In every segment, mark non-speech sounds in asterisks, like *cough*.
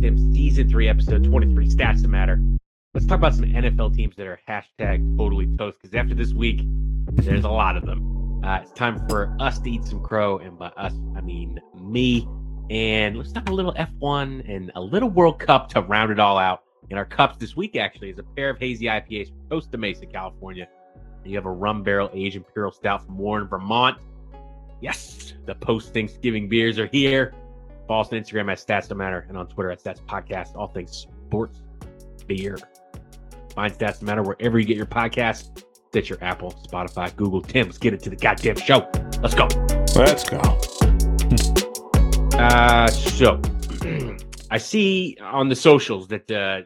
Tim, season three, episode 23, Stats Don't Matter. Let's talk about some NFL teams that are hashtag totally toast because after this week, there's a lot of them. Uh, it's time for us to eat some crow, and by us, I mean me. And let's talk a little F1 and a little World Cup to round it all out. And our cups this week actually is a pair of hazy IPAs from Costa Mesa, California. And you have a rum barrel aged imperial stout from Warren, Vermont. Yes, the post Thanksgiving beers are here. Follow us on Instagram at Stats Don't Matter and on Twitter at Stats Podcast. All things sports, beer. Find Stats Don't Matter wherever you get your podcasts. Stitcher, Apple, Spotify, Google. Tim, let's get it to the goddamn show. Let's go. Let's go. Uh, so *clears throat* I see on the socials that uh,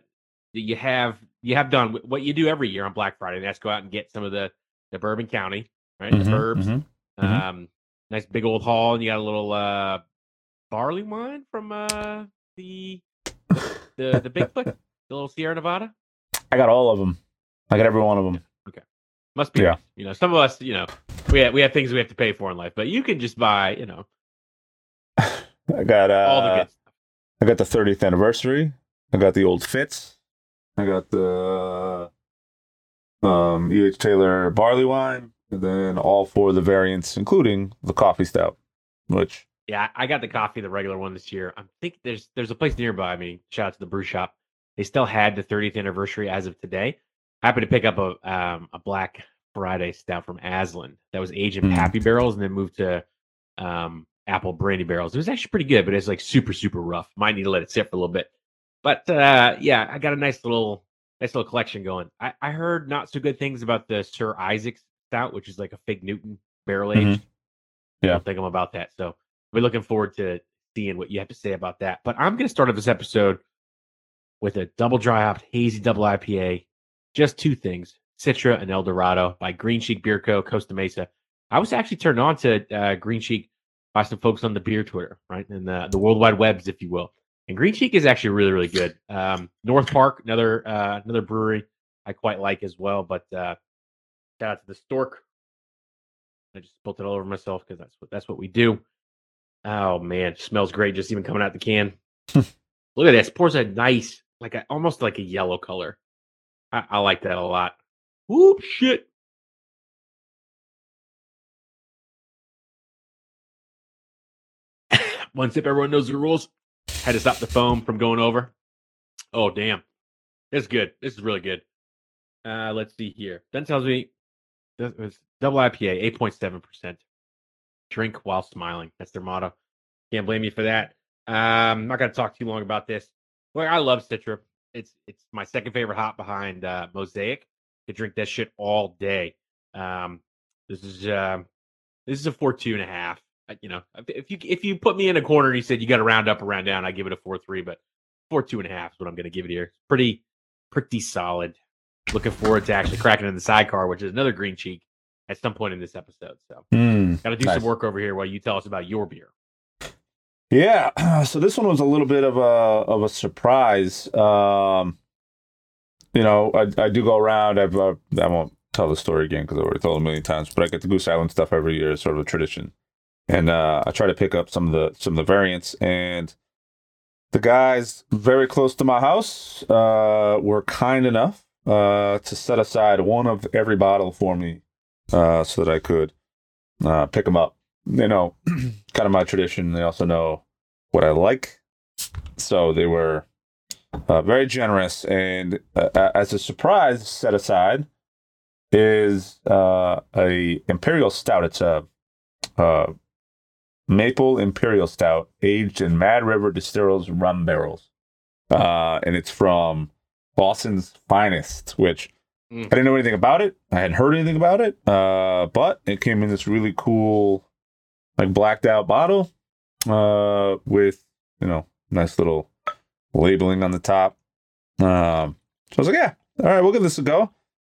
that you have you have done what you do every year on Black Friday. And that's go out and get some of the the Bourbon County, right? Mhm, the Burbs. mhm, mhm. Um, nice big old haul, and you got a little uh barley wine from uh the *laughs* the the Bigfoot, the little Sierra Nevada. I got all of them. I got every one of them. Okay, must be, Yeah. nice. you know, some of us, you know, we have, we have things we have to pay for in life, but you can just buy, you know, I got uh, all the good stuff. I got the 30th anniversary. I got the old Fitz. I got the um, E.H. Taylor barley wine, and then all four of the variants, including the coffee stout, which Yeah, I got the coffee, the regular one this year. I think there's there's a place nearby me. Shout out to the brew shop. They still had the 30th anniversary as of today. Happy to pick up a um, a Black Friday stout from Aslan that was aged in Mm. Pappy barrels and then moved to um, apple brandy barrels. It was actually pretty good, but it's like super super rough. Might need to let it sit for a little bit. But uh, yeah, I got a nice little nice little collection going. I, I heard not so good things about the Sir Isaac's stout, which is like a Fig Newton barrel aged. Mhm. Yeah. I don't think I'm about that. So we're looking forward to seeing what you have to say about that. But I'm going to start off this episode with a double dry hopped hazy double IPA. Just two things: Citra and El Dorado by Green Cheek Beer Co. Costa Mesa. I was actually turned on to uh, Green Cheek by some folks on the beer Twitter, right, and the the World Wide Webs, if you will. And Green Cheek is actually really, really good. Um, North Park, another uh, another brewery I quite like as well. But uh, shout out to the Stork. I just spilled it all over myself because that's what that's what we do. Oh man, smells great just even coming out the can. *laughs* Look at this. Pours a nice, like a almost like a yellow color. I, I like that a lot. Whoop shit. *laughs* One sip, everyone knows the rules. Had to stop the foam from going over. Oh damn. This is good. This is really good. Uh let's see here. Ben tells me this was double IPA, 8.7%. Drink while smiling. That's their motto. Can't blame you for that. Um, I'm not gonna talk too long about this. Well, I love Citra. It's it's my second favorite hop behind uh, Mosaic. Could drink that shit all day. Um, this is um, this is a four two and a half. Uh, You know, if- you if you put me in a corner and you said you got to round up or round down, I give it a four three. But four two and a half is what I'm gonna give it here. Pretty pretty solid. Looking forward to actually cracking in the sidecar, which is another green cheek at some point in this episode. So Mm, got to do Nice. some work over here while you tell us about your beer. yeah. *clears throat* So this one was a little bit of a of a surprise. Um, you know, I, I do go around. I've uh, I won't tell the story again because I already told it a million times. But I get the Goose Island stuff every year, it's sort of a tradition. And uh, I try to pick up some of the some of the variants. And the guys very close to my house uh, were kind enough uh, to set aside one of every bottle for me uh, so that I could uh, pick them up. You know, *clears throat* kind of my tradition. They also know what I like, so they were uh, very generous. And uh, as a surprise, set aside is uh, a imperial stout. It's a maple imperial stout aged in Mad River Distillers rum barrels, uh, and it's from Lawson's finest, which Mm. I didn't know anything about it. I hadn't heard anything about it, uh, but it came in this really cool, like blacked out bottle uh, with you know nice little labeling on the top. Um, so I was like, yeah, all right, we'll give this a go.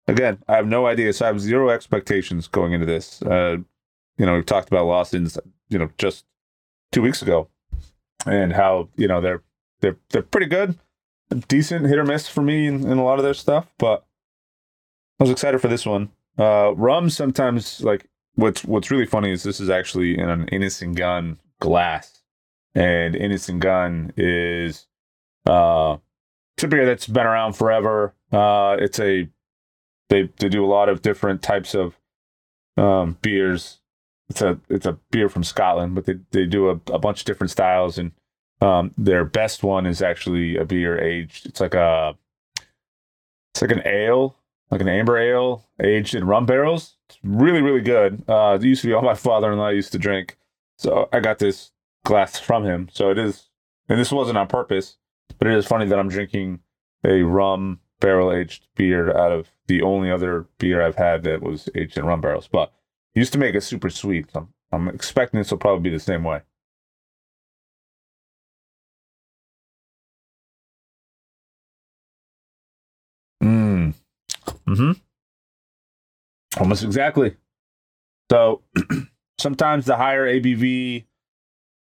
Again, I have no idea, so I have zero expectations going into this. Uh, you know, we've talked about Lawson's, you know, just two weeks ago, and how you know they're they're they're pretty good, decent hit or miss for me in, in a lot of their stuff, but I was excited for this one. Uh, rum sometimes like what's what's really funny is this is actually in an Innis & Gunn glass, and Innis & Gunn is Uh, it's beer that's been around forever. Uh, it's a they they do a lot of different types of um, beers. It's a it's a beer from Scotland, but they they do a, a bunch of different styles, and um, their best one is actually a beer aged. It's like a it's like an ale, like an amber ale aged in rum barrels. It's really really good. Uh, it used to be all my father in law used to drink, so I got this glass from him. So it is, and this wasn't on purpose, but it is funny that I'm drinking a rum barrel aged beer out of the only other beer I've had that was aged in rum barrels. But used to make it super sweet. So I'm, I'm expecting this will probably be the same way. Hmm. Almost exactly. So *clears throat* sometimes the higher ABV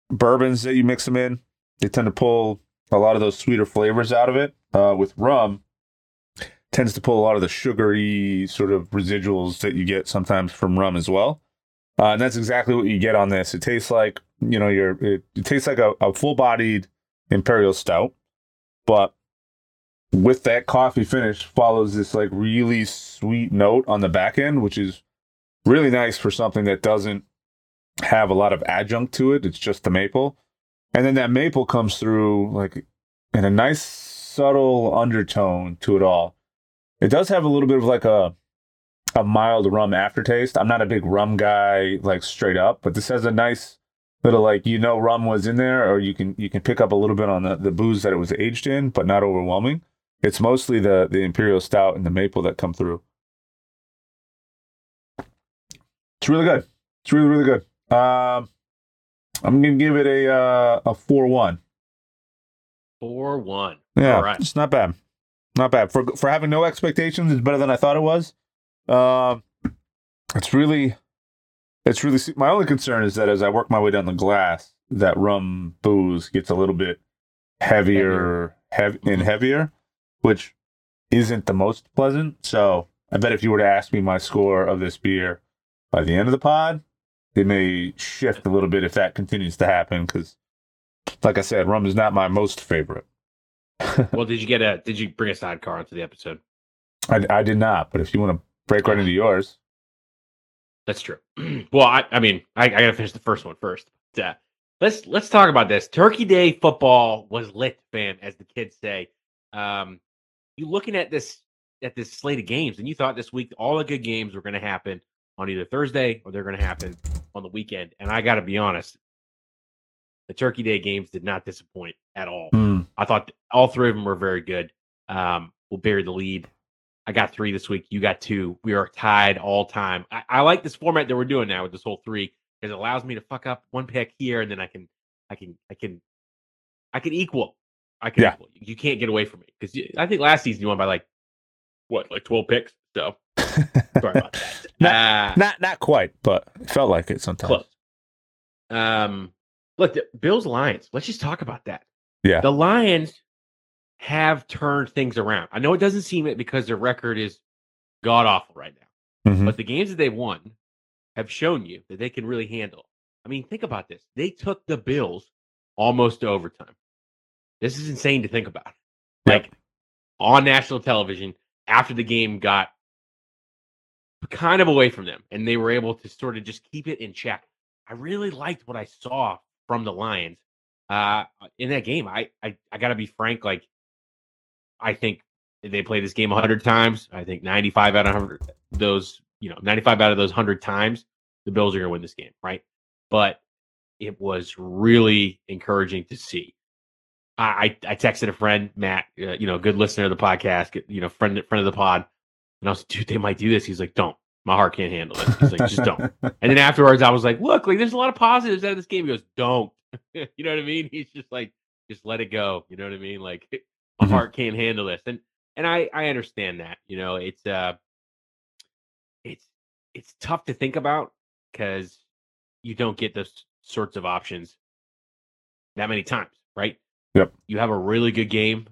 bourbons that you mix them in, they tend to pull a lot of those sweeter flavors out of it. Uh, with rum, tends to pull a lot of the sugary sort of residuals that you get sometimes from rum as well. Uh, and that's exactly what you get on this. It tastes like, you know, your it, it tastes like a, a full bodied imperial stout, but with that coffee finish follows this like really sweet note on the back end, which is really nice for something that doesn't have a lot of adjunct to it. It's just the maple. And then that maple comes through like in a nice subtle undertone to it all. It does have a little bit of like a a mild rum aftertaste. I'm not a big rum guy, like straight up, but this has a nice little like you know rum was in there, or you can you can pick up a little bit on the, the booze that it was aged in, but not overwhelming. It's mostly the the imperial stout and the maple that come through. It's really good. It's really really good. Um, I'm gonna give it a uh, a four one. Four one. Yeah, All right. it's not bad. Not bad for for having no expectations. It's better than I thought it was. Um, it's really, it's really. My only concern is that as I work my way down the glass, that rum booze gets a little bit heavier, heavy and heavier, which isn't the most pleasant. So I bet if you were to ask me my score of this beer by the end of the pod, it may shift a little bit if that continues to happen. Because, like I said, rum is not my most favorite. *laughs* well, did you get a? Did you bring a sidecar onto the episode? I, I did not, but if you want to break right into yours, That's true. *clears throat* well, I, I mean, I, I got to finish the first one first. But, uh, let's let's talk about this. Turkey Day football was lit, fam, as the kids say. Um, you looking at this at this slate of games, and you thought this week all the good games were going to happen on either Thursday or they're going to happen on the weekend. And I got to be honest, the Turkey Day games did not disappoint at all. Hmm. I thought all three of them were very good. Um, we'll bury the lead. I got three this week. You got two. We are tied all time. I, I like this format that we're doing now with this whole three because it allows me to fuck up one pick here and then I can, I can, I can, I can equal. I can Yeah. You can't get away from me because I think last season you won by like what, like twelve picks. So *laughs* sorry about that. Uh, not not quite, but felt like it sometimes. close. Um, look, the Bills Lions. Let's just talk about that. Yeah. the Lions have turned things around. I know it doesn't seem it because their record is god awful right now, Mhm. but the games that they've won have shown you that they can really handle. I mean, think about this. They took the Bills almost to overtime. This is insane to think about. Yep. Like on national television after the game got kind of away from them and they were able to sort of just keep it in check. I really liked what I saw from the Lions uh in that game. I I, I got to be frank like I think they play this game 100 times. I think 95 out of 100 those, you know, 95 out of those 100 times the Bills are going to win this game, right? But it was really encouraging to see. I I I texted a friend, Matt, uh, you know, good listener of the podcast, you know, friend friend of the pod, and I was, like, dude, they might do this. He's like, don't. My heart can't handle it. He's like, just don't. *laughs* And then afterwards, I was like, look, like there's a lot of positives out of this game. He goes, don't. *laughs* you know what I mean? He's just like, just let it go. You know what I mean? Like *laughs* my Mhm. heart can't handle this. And and I I understand that. You know, it's uh it's it's tough to think about because you don't get those sorts of options that many times, right? Yep. You have a really good game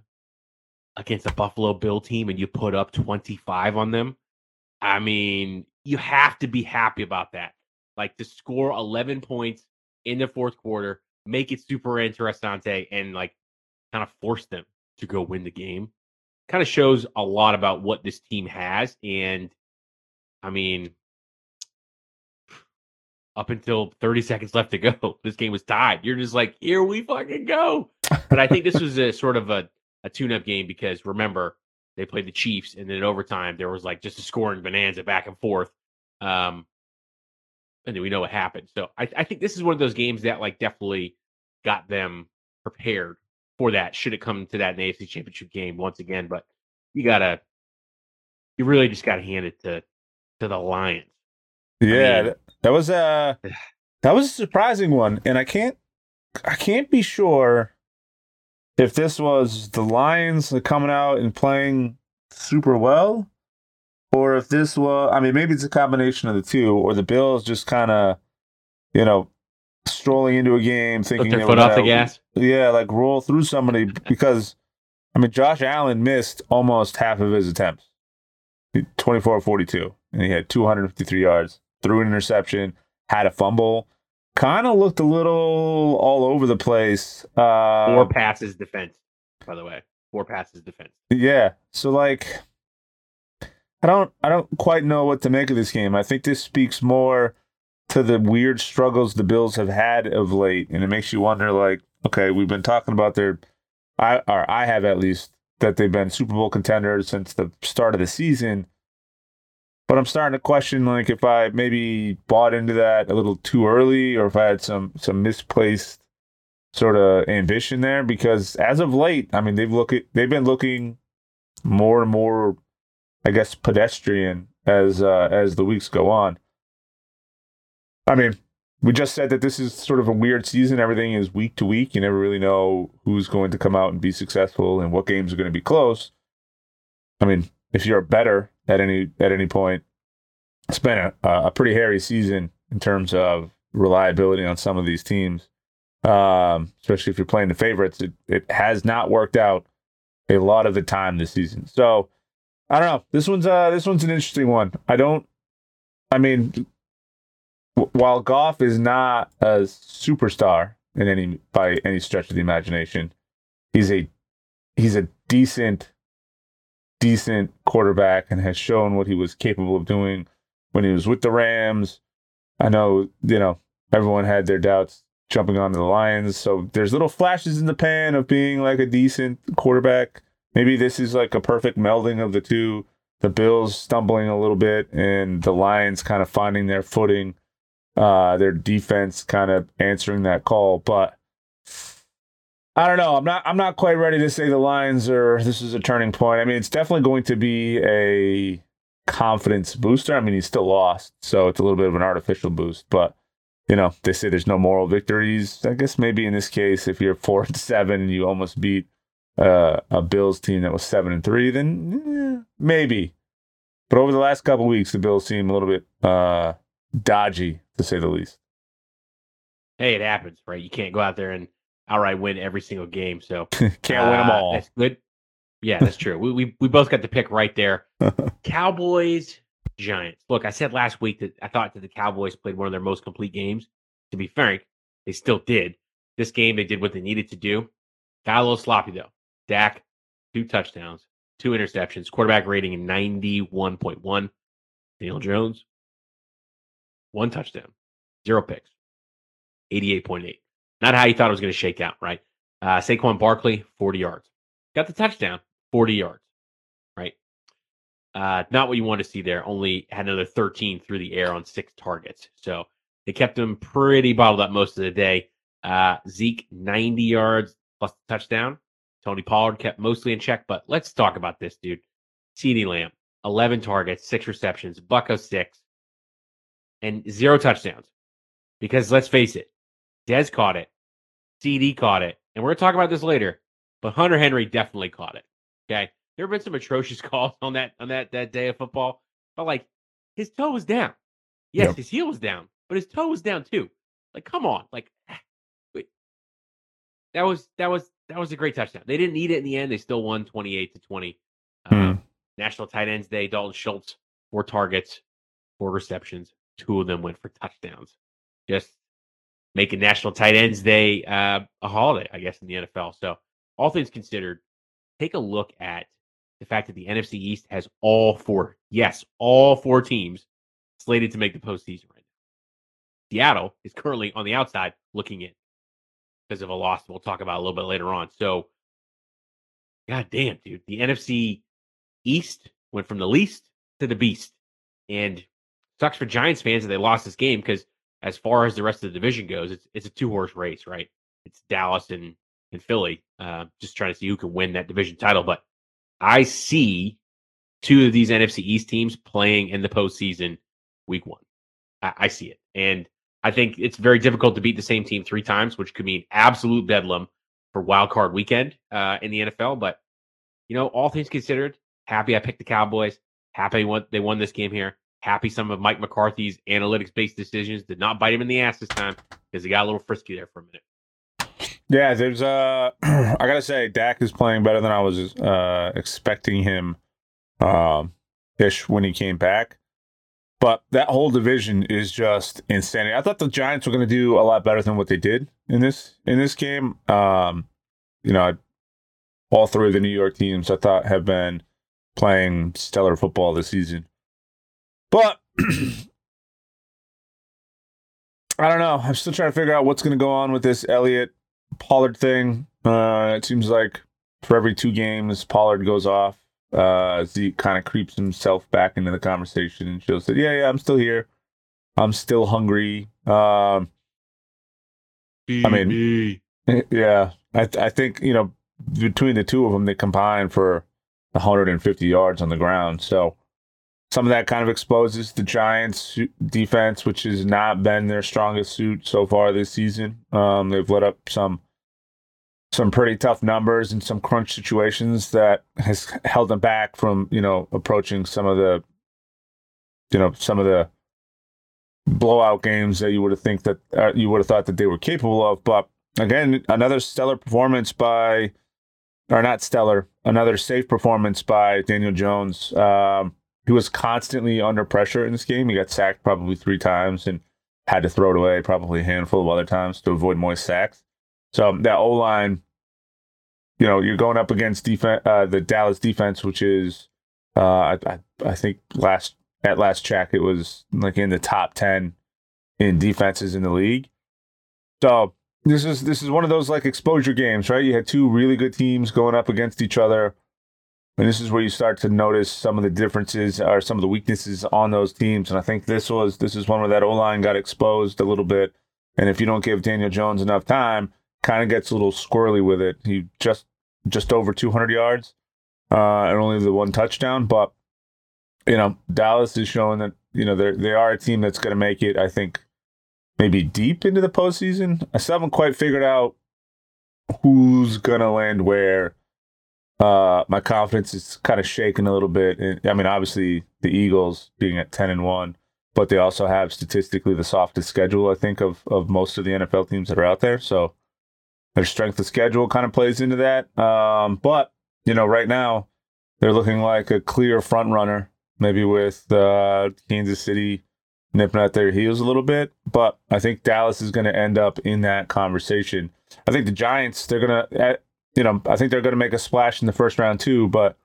against a Buffalo Bill team and you put up 25 on them. I mean, you have to be happy about that. Like to score 11 points in the fourth quarter, make it super interessante, and like kind of force them to go win the game. Kind of shows a lot about what this team has. And I mean, up until 30 seconds left to go, *laughs* this game was tied. You're just like, here we fucking go. But I think this was a sort of a, a tune up game because remember, they played the Chiefs, and then in overtime, there was like just a scoring bonanza back and forth. Um, and then we know what happened. So I, I think this is one of those games that like definitely got them prepared for that. Should it come to that AFC Championship game once again? But you gotta, you really just gotta hand it to to the Lions. Yeah, I mean, that was a *sighs* that was a surprising one, and I can't I can't be sure if this was the Lions coming out and playing super well, or if this was, I mean, maybe it's a combination of the two, or the Bills just kind of, you know, strolling into a game thinking their foot off the gas. Yeah, like roll through somebody because, I mean, Josh Allen missed almost half of his attempts 24 42, and he had 253 yards, threw an interception, had a fumble kind of looked a little all over the place. Uh, Four passes defense, by the way. Four passes defense. Yeah. So like, I don't, I don't quite know what to make of this game. I think this speaks more to the weird struggles the Bills have had of late, and it makes you wonder. Like, okay, we've been talking about their, I or I have at least that they've been Super Bowl contenders since the start of the season. But I'm starting to question like if I maybe bought into that a little too early or if I had some some misplaced sort of ambition there because as of late, I mean they've look at, they've been looking more and more I guess pedestrian as uh, as the weeks go on. I mean, we just said that this is sort of a weird season. Everything is week to week. You never really know who's going to come out and be successful and what games are going to be close. I mean, if you're a better at any at any point. It's been a, a pretty hairy season in terms of reliability on some of these teams, um, especially if you're playing the favorites. It, it has not worked out a lot of the time this season. So I don't know. This one's uh this one's an interesting one. I don't. I mean, w- while Goff is not a superstar in any by any stretch of the imagination, he's a he's a decent decent quarterback and has shown what he was capable of doing when he was with the Rams. I know, you know, everyone had their doubts jumping onto the Lions. So there's little flashes in the pan of being like a decent quarterback. Maybe this is like a perfect melding of the two. The Bills stumbling a little bit and the Lions kind of finding their footing. Uh, their defense kind of answering that call. But I don't know. I'm not. I'm not quite ready to say the Lions are. This is a turning point. I mean, it's definitely going to be a confidence booster. I mean, he's still lost, so it's a little bit of an artificial boost. But you know, they say there's no moral victories. I guess maybe in this case, if you're *laughs* four and seven and you almost beat uh, a Bills team that was seven and three, then eh, maybe. But over the last couple weeks, the Bills seem a little bit uh, dodgy, to say the least. Hey, it happens, right? You can't go out there and outright win every single game. So *laughs* can't uh, win them all. That's good. Yeah, that's true. we, we we both got the pick right there. *laughs* Cowboys, Giants. Look, I said last week that I thought that the Cowboys played one of their most complete games. To be frank, they still did. This game, they did what they needed to do. Got a little sloppy though. Dak, two touchdowns, two interceptions, quarterback rating in 91.1. Daniel Jones, one touchdown, zero picks, 88.8. Not how you thought it was going to shake out, right? Uh, Saquon Barkley, 40 yards. Got the touchdown, 40 yards, right? Uh, not what you want to see there. Only had another 13 through the air on six targets. So they kept him pretty bottled up most of the day. Uh, Zeke, 90 yards plus touchdown. Tony Pollard kept mostly in check, but let's talk about this, dude. CeeDee Lamb, 11 targets, six receptions, Bucko six, and zero touchdowns. Because let's face it, Dez caught it. CeeDee caught it. And we're going to talk about this later, but Hunter Henry definitely caught it. Okay. There have been some atrocious *laughs* calls on that on that that day of football, but like his toe was down. Yes, yep. his heel was down, but his toe was down too. Like, come on, like *sighs* wait. that was that was that was a great touchdown. They didn't need it in the end. They still won twenty eight to twenty. Mm. Uh, National Tight Ends Day. Dalton Schultz four targets, four receptions. Two of them went for touchdowns. Just making National Tight Ends Day uh, a holiday, I guess, in the NFL. So, all things considered, take a look at the fact that the NFC East has all four, yes, all four teams slated to make the postseason right now. Seattle is currently on the outside looking in because of a loss we'll talk about a little bit later on. So, god damn, dude, the NFC East went from the least to the beast. And sucks for Giants fans that they lost this game because as far as the rest of the division goes, it's it's a two horse race, right? It's Dallas and and Philly, uh, just trying to see who can win that division title. But I see two of these NFC East teams playing in the postseason week one. I, I see it, and I think it's very difficult to beat the same team three times, which could mean absolute bedlam for wild card weekend uh, in the NFL. But you know, all things considered, happy I picked the Cowboys. Happy they won this game here. Happy some of Mike McCarthy's analytics based decisions did not bite him in the ass this time because he got a little frisky there for a minute. Yeah, there's uh *clears throat* I gotta say Dak is playing better than I was uh expecting him um ish when he came back. But that whole division is just insanity. I thought the Giants were to do a lot better than what they did in this in this game. Um, you know, all three of the New York teams I thought have been playing stellar football this season. But *clears throat* I don't know. I'm still trying to figure out what's going to go on with this Elliott Pollard thing. Uh, it seems like for every two games, Pollard goes off. Uh, Zeke kind of creeps himself back into the conversation and shows that, yeah, yeah, I'm still here. I'm still hungry. Um, I mean, *laughs* yeah, I, I think, you know, between the two of them, they combine for 150 yards on the ground. So, some of that kind of exposes the Giants' defense, which has not been their strongest suit so far this season. Um, they've let up some some pretty tough numbers in some crunch situations that has held them back from you know approaching some of the you know some of the blowout games that you would have think that uh, you would have thought that they were capable of. But again, another stellar performance by, or not stellar, another safe performance by Daniel Jones. Um, he was constantly under pressure in this game. He got sacked probably three times and had to throw it away probably a handful of other times to avoid more sacks. So that O line, you know, you're going up against defense, uh, the Dallas defense, which is, uh, I, I think last at last check it was like in the top ten in defenses in the league. So this is this is one of those like exposure games, right? You had two really good teams going up against each other. And this is where you start to notice some of the differences or some of the weaknesses on those teams. And I think this was this is one where that O line got exposed a little bit. And if you don't give Daniel Jones enough time, kind of gets a little squirrely with it. He just just over 200 yards uh, and only the one touchdown. But you know, Dallas is showing that you know they they are a team that's going to make it. I think maybe deep into the postseason. I still haven't quite figured out who's going to land where uh, my confidence is kind of shaken a little bit. And, I mean, obviously the Eagles being at ten and one, but they also have statistically the softest schedule, I think, of of most of the NFL teams that are out there. So their strength of schedule kind of plays into that. Um, but you know, right now they're looking like a clear front runner, maybe with uh, Kansas City nipping at their heels a little bit. But I think Dallas is going to end up in that conversation. I think the Giants, they're going to you know, I think they're going to make a splash in the first round too. But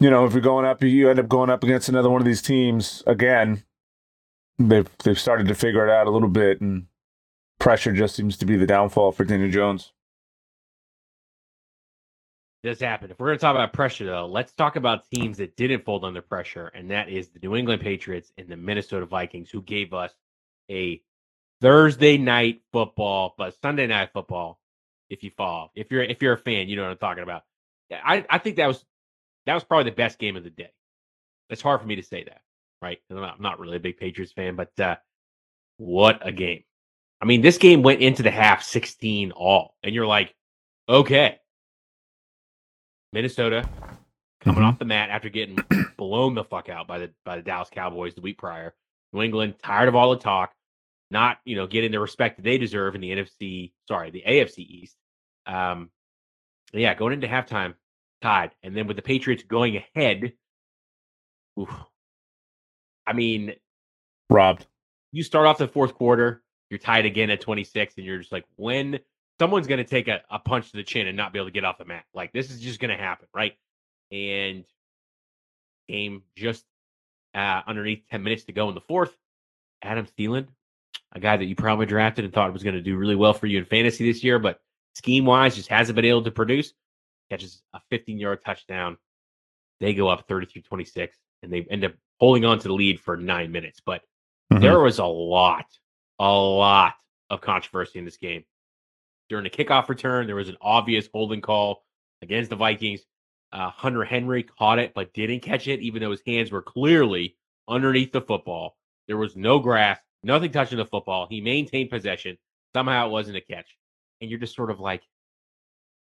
you know, if you're going up, you end up going up against another one of these teams again. They've they've started to figure it out a little bit, and pressure just seems to be the downfall for Daniel Jones. It does happen. If we're going to talk about pressure, though, let's talk about teams that didn't fold under pressure, and that is the New England Patriots and the Minnesota Vikings, who gave us a Thursday night football, but Sunday night football if you fall. If you're if you're a fan, you know what I'm talking about. I I think that was that was probably the best game of the day. It's hard for me to say that, right? I'm not, I'm not really a big Patriots fan, but uh, what a game! I mean, this game went into the half 16 all, and you're like, okay, Minnesota coming mm-hmm. off the mat after getting *clears throat* blown the fuck out by the by the Dallas Cowboys the week prior. New England tired of all the talk, not you know getting the respect that they deserve in the NFC, sorry, the AFC East. Um, yeah, going into halftime, tied, and then with the Patriots going ahead, oof, I mean, robbed. You start off the fourth quarter, you're tied again at 26, and you're just like, when someone's going to take a, a punch to the chin and not be able to get off the mat. Like this is just going to happen, right? And game just uh, underneath 10 minutes to go in the fourth. Adam Thielen, a guy that you probably drafted and thought was going to do really well for you in fantasy this year, but scheme wise just hasn't been able to produce, catches a 15 yard touchdown. They go up 33 26 and they end up holding on to the lead for nine minutes. But mm-hmm. there was a lot, a lot of controversy in this game. During the kickoff return, there was an obvious holding call against the Vikings. Uh, Hunter Henry caught it, but didn't catch it, even though his hands were clearly underneath the football. There was no grass, nothing touching the football. He maintained possession. Somehow it wasn't a catch. And you're just sort of like,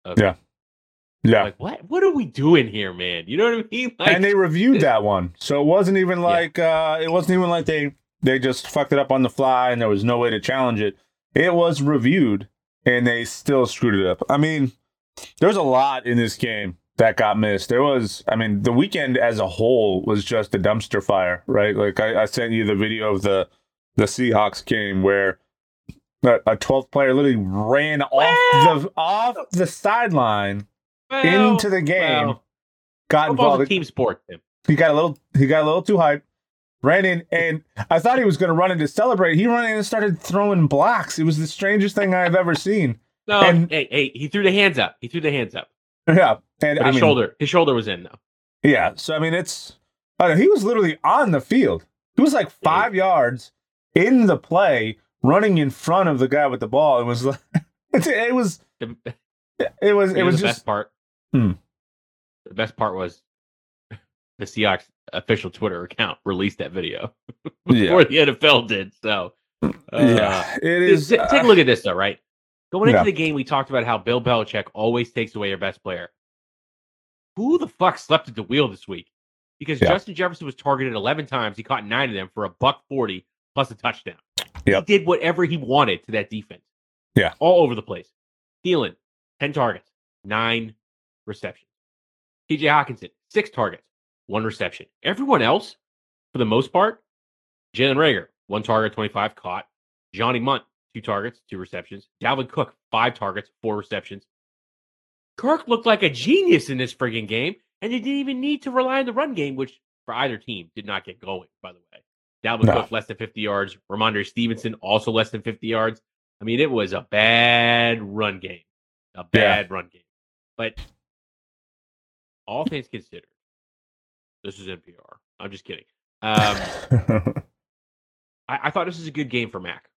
okay. yeah. Yeah. Like, what what are we doing here, man? You know what I *laughs* mean? Like, and they reviewed that one. So it wasn't even like yeah. uh it wasn't even like they they just fucked it up on the fly and there was no way to challenge it. It was reviewed and they still screwed it up. I mean, there's a lot in this game that got missed. There was, I mean, the weekend as a whole was just a dumpster fire, right? Like I, I sent you the video of the the Seahawks game where a 12th player literally ran off the off the sideline well, into the game. Well, got involved. A team sport. Tim. He got a little. He got a little too hyped. Ran in, and I thought he was going to run in to celebrate. He ran in and started throwing blocks. It was the strangest thing I've ever seen. No, and, hey, hey, he threw the hands up. He threw the hands up. Yeah, and his mean, shoulder, his shoulder was in though. Yeah, so I mean, it's uh, he was literally on the field. He was like five yeah. yards in the play, running in front of the guy with the ball. It was like *laughs* it was it was it was the just best part. Hmm. The best part was *laughs* the Seahawks official Twitter account released that video *laughs* before yeah. the NFL did. So, uh, yeah, it is. Take, take a look at this, though, right? Going into yeah. the game, we talked about how Bill Belichick always takes away your best player. Who the fuck slept at the wheel this week? Because yeah. Justin Jefferson was targeted 11 times. He caught nine of them for a buck 40 plus a touchdown. Yep. He did whatever he wanted to that defense. Yeah. All over the place. Thielen, 10 targets, nine receptions. TJ Hockenson, six targets, one reception. Everyone else, for the most part, Jalen Reagor, one target, 25 caught. Johnny Mundt, two targets, two receptions. Dalvin Cook, five targets, four receptions. Kirk looked like a genius in this frigging game, and they didn't even need to rely on the run game, which for either team did not get going, by the way. Dalvin no. Cook, less than 50 yards. Rhamondre Stevenson, also less than 50 yards. I mean, it was a bad run game. A bad yeah. run game. But all things considered, this is NPR. I'm just kidding. Um, *laughs* I, I, thought this was a good game for Mac.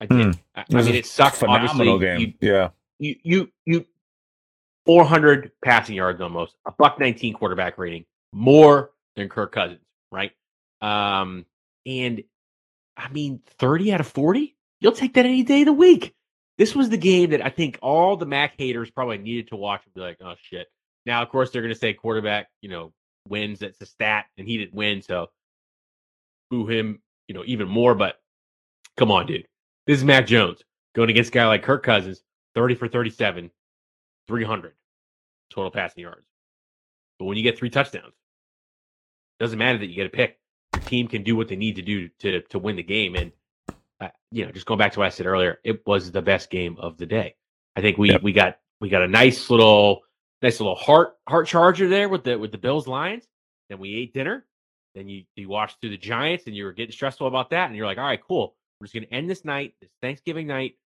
I did. Mm. I, I mean, it sucked. Phenomenal game. You, yeah. You you you 400 passing yards almost, a buck 19 quarterback rating, more than Kirk Cousins, right? Um, and I mean, 30 out of 40, you'll take that any day of the week. This was the game that I think all the Mac haters probably needed to watch and be like, oh shit. Now, of course, they're going to say quarterback, you know, wins. That's a stat, and he didn't win, so boo him, you know, even more. But come on, dude. This is Mac Jones going against a guy like Kirk Cousins, 30 for 37, 300 total passing yards. But when you get three touchdowns, doesn't matter that you get a pick. Your team can do what they need to do to to win the game. And uh, you know, just going back to what I said earlier, it was the best game of the day. I think we yep. we got we got a nice little nice little heart heart charger there with the with the Bills Lions. Then we ate dinner. Then you you watched through the Giants, and you were getting stressful about that. And you're like, all right, cool. We're just gonna end this night, this Thanksgiving night.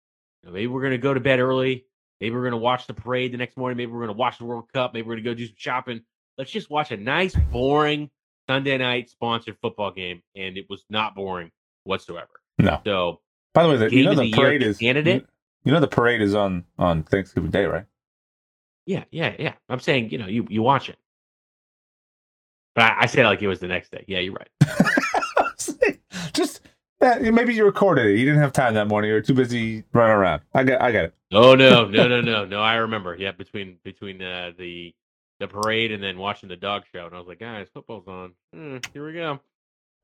You know, maybe we're gonna go to bed early. Maybe we're gonna watch the parade the next morning. Maybe we're gonna watch the World Cup. Maybe we're gonna go do some shopping. Let's just watch a nice, boring Sunday night sponsored football game, and it was not boring whatsoever. No. So, by the way, the, you know the, the parade is candidate. You know the parade is on on Thanksgiving Day, right? Yeah, yeah, yeah. I'm saying, you know, you you watch it. But I, I said like it was the next day. Yeah, you're right. *laughs* Just uh, maybe you recorded it. You didn't have time that morning. You were too busy running around. I got, I got it. Oh no, no, no, *laughs* no, no. I remember. Yeah, between between uh, the the parade and then watching the dog show, and I was like, guys, football's on. Mm, here we go.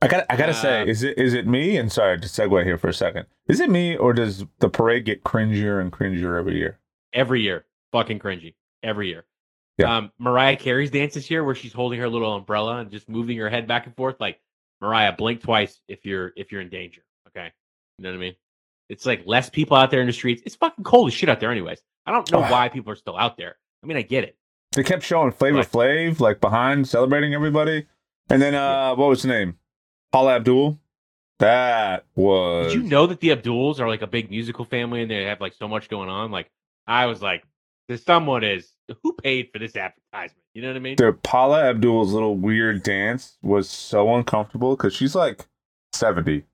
I gotta, I gotta uh, say, is it is it me? And sorry to segue here for a second. Is it me or does the parade get cringier and cringier every year? Every year, fucking cringy every year. Yeah. Um, Mariah Carey's dance this year, where she's holding her little umbrella and just moving her head back and forth. Like Mariah, blink twice if you're if you're in danger. Okay, you know what I mean? It's like less people out there in the streets. It's fucking cold as shit out there, anyways. I don't know why people are still out there. I mean, I get it. They kept showing Flavor Right. Flav like behind celebrating everybody. And then uh what was his name? Paula Abdul. That was Did you know that the Abduls are like a big musical family and they have like so much going on? Like, I was like, this someone is who paid for this advertisement? You know what I mean? the Paula Abdul's little weird dance was so uncomfortable because she's like 70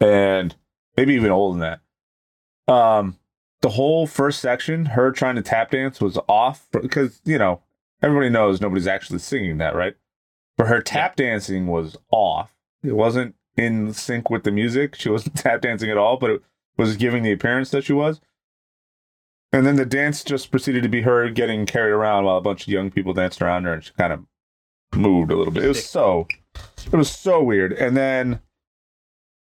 and maybe even older than that. Um, the whole first section, her trying to tap dance was off because, you know, everybody knows nobody's actually singing that, right? But her tap dancing was off. It wasn't in sync with the music. She wasn't *laughs* tap dancing at all, but it was giving the appearance that she was. And then the dance just proceeded to be her getting carried around while a bunch of young people danced around her, and she kind of moved a little bit. It was so, it was so weird. And then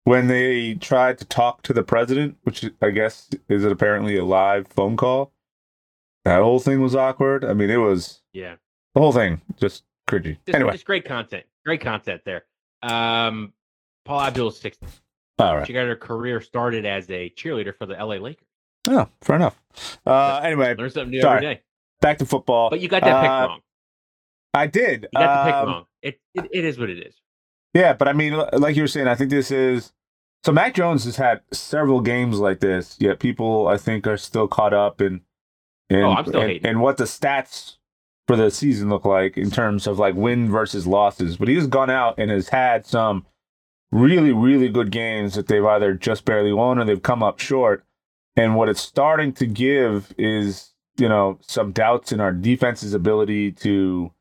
when they tried to talk to the president, which I guess is it apparently a live phone call, that whole thing was awkward. I mean, it was Yeah. the whole thing just cringy. Just, Anyway, just great content. Great content there. Um, Paul Abdul is 60. all right. She got her career started as a cheerleader for the LA Lakers. Oh, fair enough. Uh, anyway, Learn something new sorry. every day. back to football. But you got that pick Uh, wrong. I did. You got the pick Um, wrong. It, it it is what it is. Yeah, but I mean, like you were saying, I think this is so. Mac Jones has had several games like this, yet people I think are still caught up in, in Oh, and, and what the stats for the season look like in terms of like win versus losses. But he has gone out and has had some really, really good games that they've either just barely won or they've come up short. And what it's starting to give is, you know, some doubts in our defense's ability to.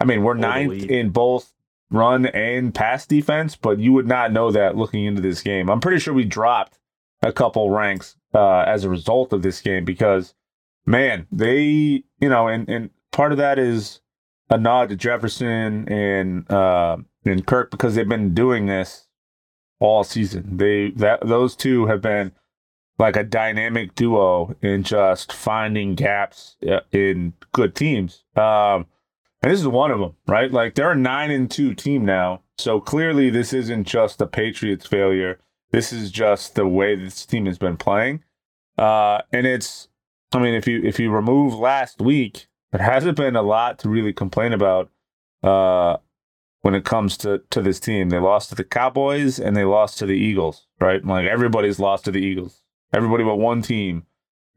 I mean, we're ninth in both run and pass defense, but you would not know that looking into this game. I'm pretty sure we dropped a couple ranks uh, as a result of this game because, man, they, you know, and and part of that is a nod to Jefferson and uh, and Kirk because they've been doing this all season. They that those two have been like a dynamic duo in just finding gaps uh, in good teams. Um, and this is one of them, right? Like they're a nine and two team now. So clearly this isn't just the Patriots failure. This is just the way this team has been playing. Uh, and it's I mean, if you if you remove last week, there hasn't been a lot to really complain about uh when it comes to to this team. They lost to the Cowboys and they lost to the Eagles, right? Like everybody's lost to the Eagles. Everybody but one team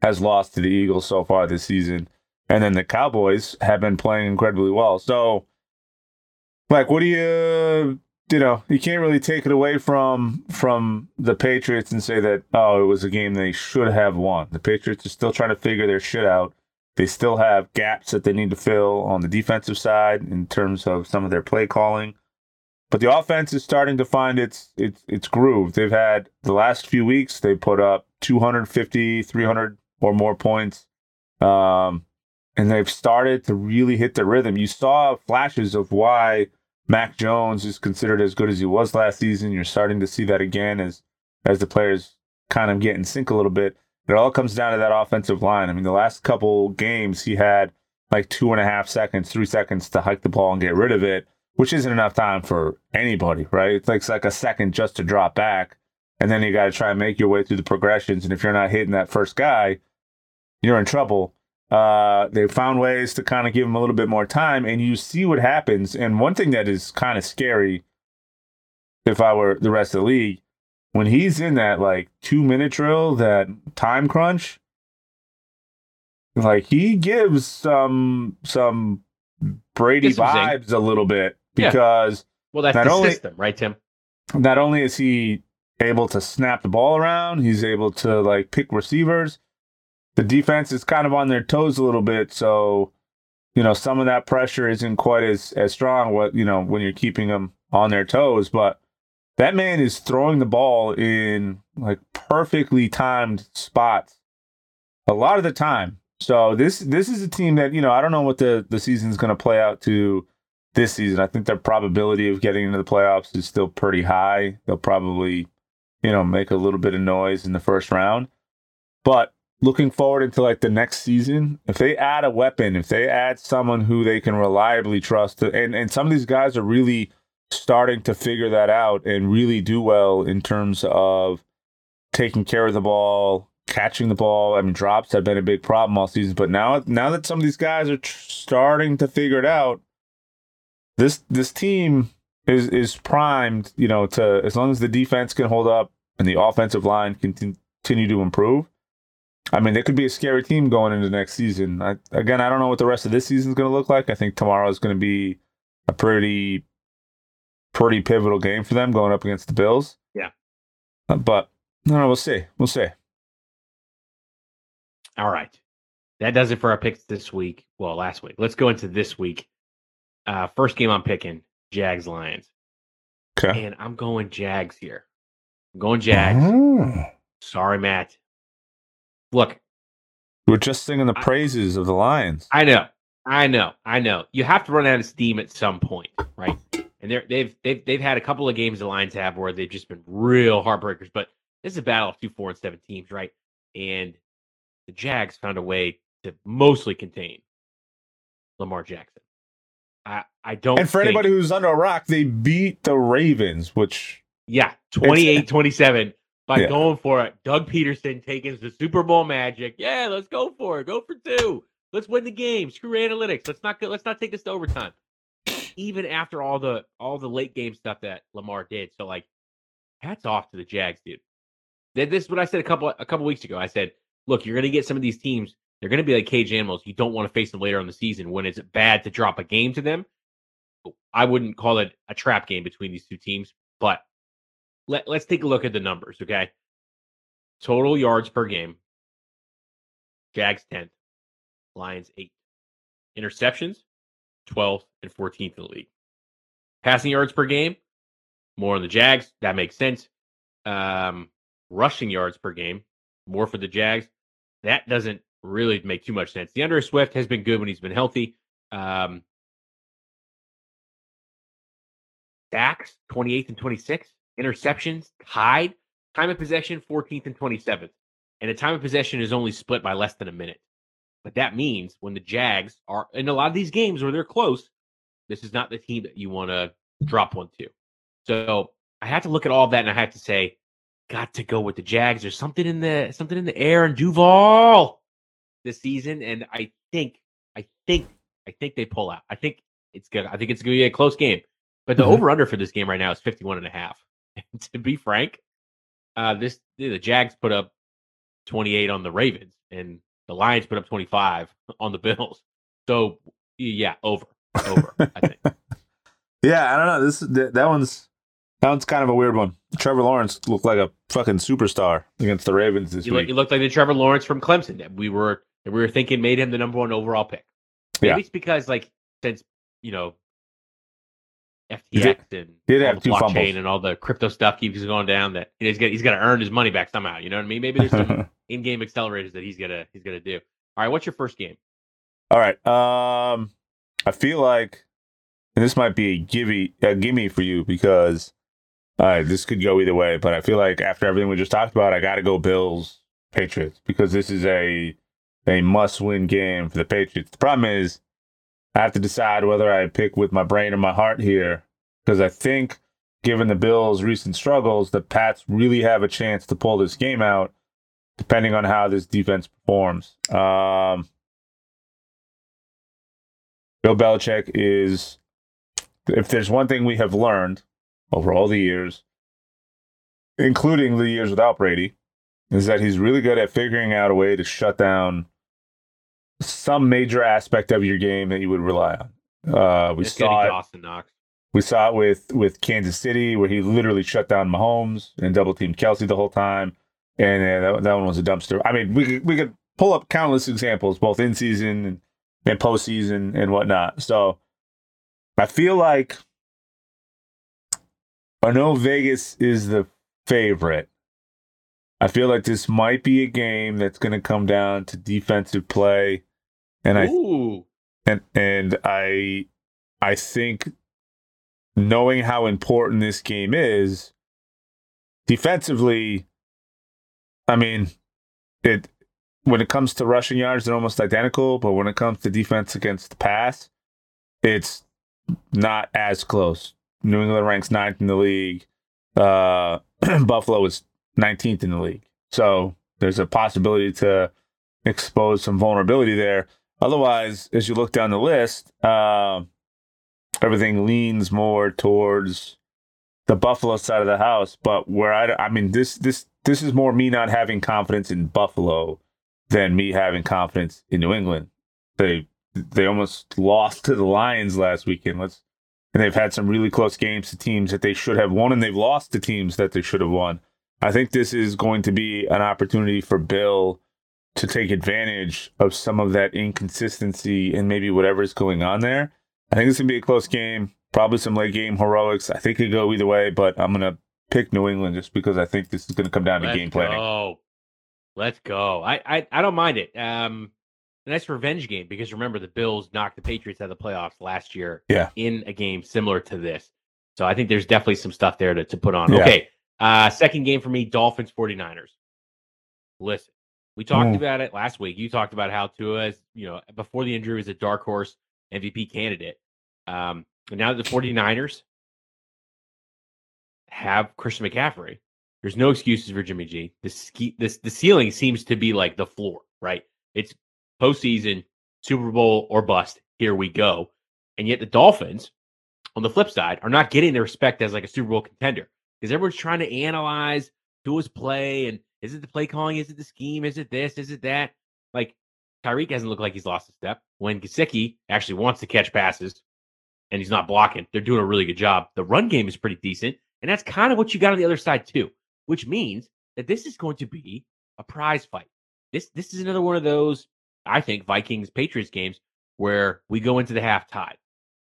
has lost to the Eagles so far this season. And then the Cowboys have been playing incredibly well. So, like, what do you, you know, you can't really take it away from from the Patriots and say that oh, it was a game they should have won. The Patriots are still trying to figure their shit out. They still have gaps that they need to fill on the defensive side in terms of some of their play calling. But the offense is starting to find its its its groove. They've had the last few weeks they put up 250, 300 or more points. Um, and they've started to really hit the rhythm. You saw flashes of why Mac Jones is considered as good as he was last season. You're starting to see that again as as the players kind of get in sync a little bit. It all comes down to that offensive line. I mean, the last couple games he had like two and a half seconds, three seconds to hike the ball and get rid of it, which isn't enough time for anybody, right? It takes like a second just to drop back, and then you got to try and make your way through the progressions. And if you're not hitting that first guy, you're in trouble. Uh, they found ways to kind of give him a little bit more time, and you see what happens. And one thing that is kind of scary, if I were the rest of the league, when he's in that like two minute drill, that time crunch, like he gives some some Brady Gives some zing. vibes a little bit Yeah. because Well, that's not the only- system, right, Tim? not only is he able to snap the ball around, he's able to like pick receivers. The defense is kind of on their toes a little bit, so you know some of that pressure isn't quite as as strong. What you know when you're keeping them on their toes, but that man is throwing the ball in like perfectly timed spots a lot of the time. So this this is a team that you know I don't know what the the season's going to play out to this season. I think their probability of getting into the playoffs is still pretty high. They'll probably, you know, make a little bit of noise in the first round. But looking forward into like the next season, if they add a weapon, if they add someone who they can reliably trust, and, and some of these guys are really starting to figure that out and really do well in terms of taking care of the ball, catching the ball. I mean, drops have been a big problem all season, but now now that some of these guys are tr- starting to figure it out, this this team is is primed. You know, to as long as the defense can hold up and the offensive line can continue to improve. I mean, they could be a scary team going into next season. I, again, I don't know what the rest of this season is going to look like. I think tomorrow is going to be a pretty pretty pivotal game for them going up against the Bills. Yeah. Uh, but no, no, we'll see. We'll see. All right. That does it for our picks this week. Well, last week. Let's go into this week. Uh, first game I'm picking Jags Lions. Okay. And I'm going Jags here. I'm going Jags. Oh. Sorry, Matt. Look, We're just singing the I- praises of the Lions. I know, I know, I know. You have to run out of steam at some point, right? And they're, they've they've they've had a couple of games the Lions have where they've just been real heartbreakers. But this is a battle of two, four, and seven teams, right? And the Jags found a way to mostly contain Lamar Jackson. I I don't. And for think- anybody who's under a rock, they beat the Ravens, which Yeah, 28 27 by Yeah. going for it. Doug Pederson taking the Super Bowl magic. Yeah, let's go for it. Go for two. Let's win the game. Screw analytics. Let's not go, let's not take this to overtime. Even after all the all the late game stuff that Lamar did. So like hats off to the Jags, dude. Th- This is what I said a couple a couple weeks ago. I said, look, you're gonna get some of these teams, they're gonna be like cage animals. You don't want to face them later on the season when it's bad to drop a game to them. I wouldn't call it a trap game between these two teams, but let, let's take a look at the numbers, okay? Total yards per game. Jags 10th, Lions 8th. Interceptions, 12th and 14th in the league. Passing yards per game, more on the Jags. That makes sense. Um, rushing yards per game, more for the Jags. That doesn't really make too much sense. D'Andre Swift has been good when he's been healthy. Um, sacks, 28th and 26th. Interceptions, tied. Time of possession, 14th and 27th. And the time of possession is only split by less than a minute. But that means when the Jags are in a lot of these games where they're close, this is not the team that you want to drop one to. So I had to look at all that and I had to say, got to go with the Jags. There's something in the something in the air in Duval this season. And I think, I think, I think they pull out. I think it's good. I think it's gonna be a close game. But the Mhm. over under for this game right now is 51 and a half. *laughs* To be frank, uh this the Jags put up 28 on the Ravens and the Lions put up 25 *laughs* on the Bills. So yeah, over. Over, I think. *laughs* yeah, I don't know. This that, that one's that one's kind of a weird one. Trevor Lawrence looked like a fucking superstar against the Ravens this You, look, week. you looked like the Trevor Lawrence from Clemson that we were that we were thinking made him the number one overall pick. Yeah. it's because like since you know FTX did- and did all have the two blockchain fumbles. and all the crypto stuff keeps going down that he's got he's got to earn his money back somehow. You know what I mean? Maybe there's some *laughs* in-game accelerators that he's gonna he's gonna do. All right, what's your first game? All right. Um, I feel like, and this might be a gimme, a gimme for you because, all right, this could go either way. But I feel like after everything we just talked about, I got to go Bills Patriots because this is a a must-win game for the Patriots. The problem is, I have to decide whether I pick with my brain or my heart here because I think, given the Bills' recent struggles, the Pats really have a chance to pull this game out, depending on how this defense performs. Um. Bill Belichick is, if there's one thing we have learned over all the years, including the years without Brady, is that he's really good at figuring out a way to shut down some major aspect of your game that you would rely on. Uh, we It's saw it. Dawson Knox. We saw it with with Kansas City, where he literally shut down Mahomes and double teamed Kelce the whole time, and uh, that, that one was a dumpster. I mean, we could, we could pull up countless examples, both in season and, and postseason and whatnot. So I feel like I know Vegas is the favorite. I feel like this might be a game that's going to come down to defensive play, and I Ooh, and and I I think knowing how important this game is defensively, I mean it when it comes to rushing yards, they're almost identical, but when it comes to defense against the pass, it's not as close. New England ranks ninth in the league. Uh, *clears throat* Buffalo is 19th in the league. So there's a possibility to expose some vulnerability there. Otherwise, as you look down the list, uh, everything leans more towards the Buffalo side of the house. But where I, I mean, this this this is more me not having confidence in Buffalo than me having confidence in New England. They they almost lost to the Lions last weekend. Let's and they've had some really close games to teams that they should have won, and they've lost to teams that they should have won. I think this is going to be an opportunity for Bill to take advantage of some of that inconsistency and maybe whatever is going on there. I think it's gonna be a close game, probably some late game heroics. I think it could go either way, but I'm gonna pick New England just because I think this is gonna come down to Let's game planning. go. Let's go. I, I I don't mind it. Um, a nice revenge game because remember the Bills knocked the Patriots out of the playoffs last year. Yeah. In a game similar to this, so I think there's definitely some stuff there to to put on. Yeah. Okay. Uh, second game for me, Dolphins 49ers. Listen, we talked Mm. about it last week. You talked about how Tua, is, you know, before the injury was a dark horse MVP candidate. Um, and now that the 49ers have Christian McCaffrey, there's no excuses for Jimmy G. The ski, this the ceiling seems to be like the floor, right? It's postseason, Super Bowl or bust. Here we go. And yet the Dolphins, on the flip side, are not getting the respect as like a Super Bowl contender because everyone's trying to analyze Tua's play and is it the play calling? Is it the scheme? Is it this? Is it that? Like Tyreek hasn't looked like he's lost a step. When Gesicki actually wants to catch passes and he's not blocking, they're doing a really good job. The run game is pretty decent. And that's kind of what you got on the other side, too, which means that this is going to be a prize fight. This this is another one of those, I think, Vikings Patriots games where we go into the half tied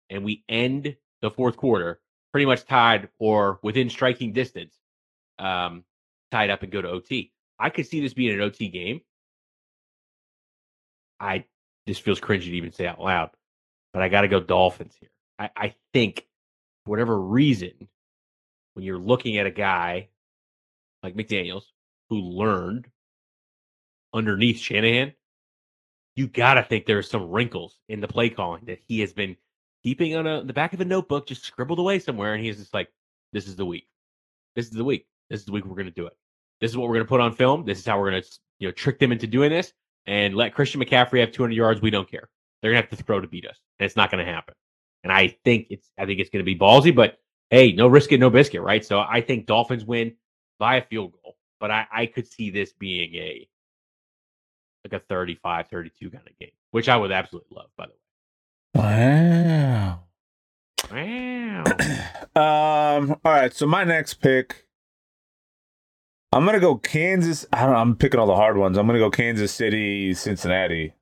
and we end the fourth quarter pretty much tied or within striking distance, um, tied up and go to OT. I could see this being an OT game. I this feels cringy to even say out loud, but I got to go Dolphins here. I, I think for whatever reason, when you're looking at a guy like McDaniels who learned underneath Shanahan, you got to think there's some wrinkles in the play calling that he has been keeping on a, the back of a notebook, just scribbled away somewhere. And he's just like, this is the week. This is the week. This is the week we're going to do it. This is what we're going to put on film. This is how we're going to, you know, trick them into doing this and let Christian McCaffrey have 200 yards. We don't care. They're going to have to throw to beat us, and it's not going to happen. And I think it's, I think it's going to be ballsy, but hey, no risk it, no biscuit, right? So I think Dolphins win by a field goal, but I, I could see this being a like a 35, 32 kind of game, which I would absolutely love, by the way. Wow. Wow. *clears throat* um. All right. So my next pick, I'm gonna go Kansas. I don't. I'm picking all the hard ones. I'm gonna go Kansas City, Cincinnati,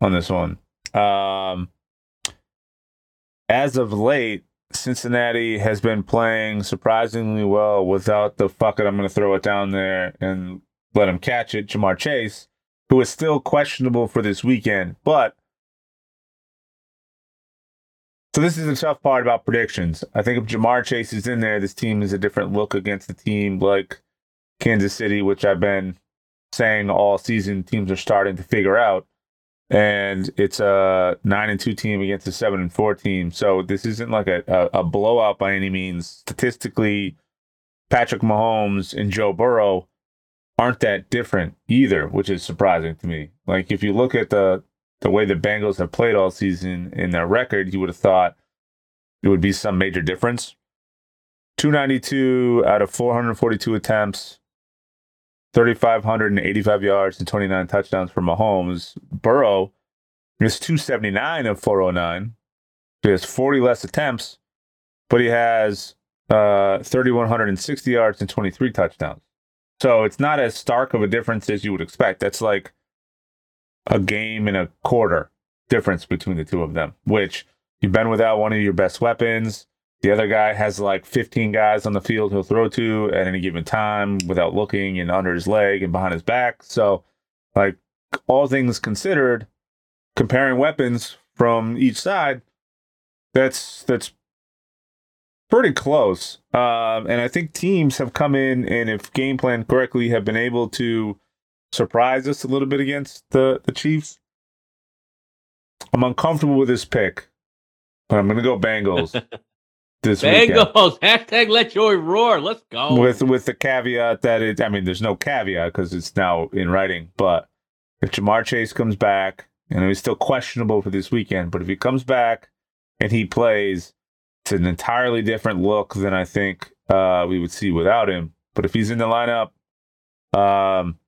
on this one. Um. As of late, Cincinnati has been playing surprisingly well without the fuck it. I'm gonna throw it down there and let him catch it. Ja'Marr Chase, who is still questionable for this weekend, but so this is the tough part about predictions. I think if Ja'Marr Chase is in there, this team is a different look against the team like Kansas City, which I've been saying all season teams are starting to figure out. And it's a nine and two team against a seven and four team. So this isn't like a, a, a blowout by any means. Statistically, Patrick Mahomes and Joe Burrow aren't that different either, which is surprising to me. Like if you look at the the way the Bengals have played all season in their record, you would have thought it would be some major difference. 292 out of 442 attempts, 3,585 yards and 29 touchdowns for Mahomes. Burrow is 279 of 409. He has 40 less attempts, but he has uh, 3,160 yards and 23 touchdowns. So it's not as stark of a difference as you would expect. That's like a game and a quarter difference between the two of them, which you've been without one of your best weapons. The other guy has like 15 guys on the field he'll throw to at any given time without looking and under his leg and behind his back. So, like, all things considered, comparing weapons from each side, that's that's pretty close. Um, and I think teams have come in and if game planned correctly have been able to surprise us a little bit against the, the Chiefs. I'm uncomfortable with this pick, but I'm going to go Bengals. *laughs* this Bengals *laughs* hashtag Let Joey roar. Let's go. With with the caveat that it, I mean, there's no caveat because it's now in writing. But if Ja'Marr Chase comes back, and he's still questionable for this weekend, but if he comes back and he plays, it's an entirely different look than I think uh, we would see without him. But if he's in the lineup, um,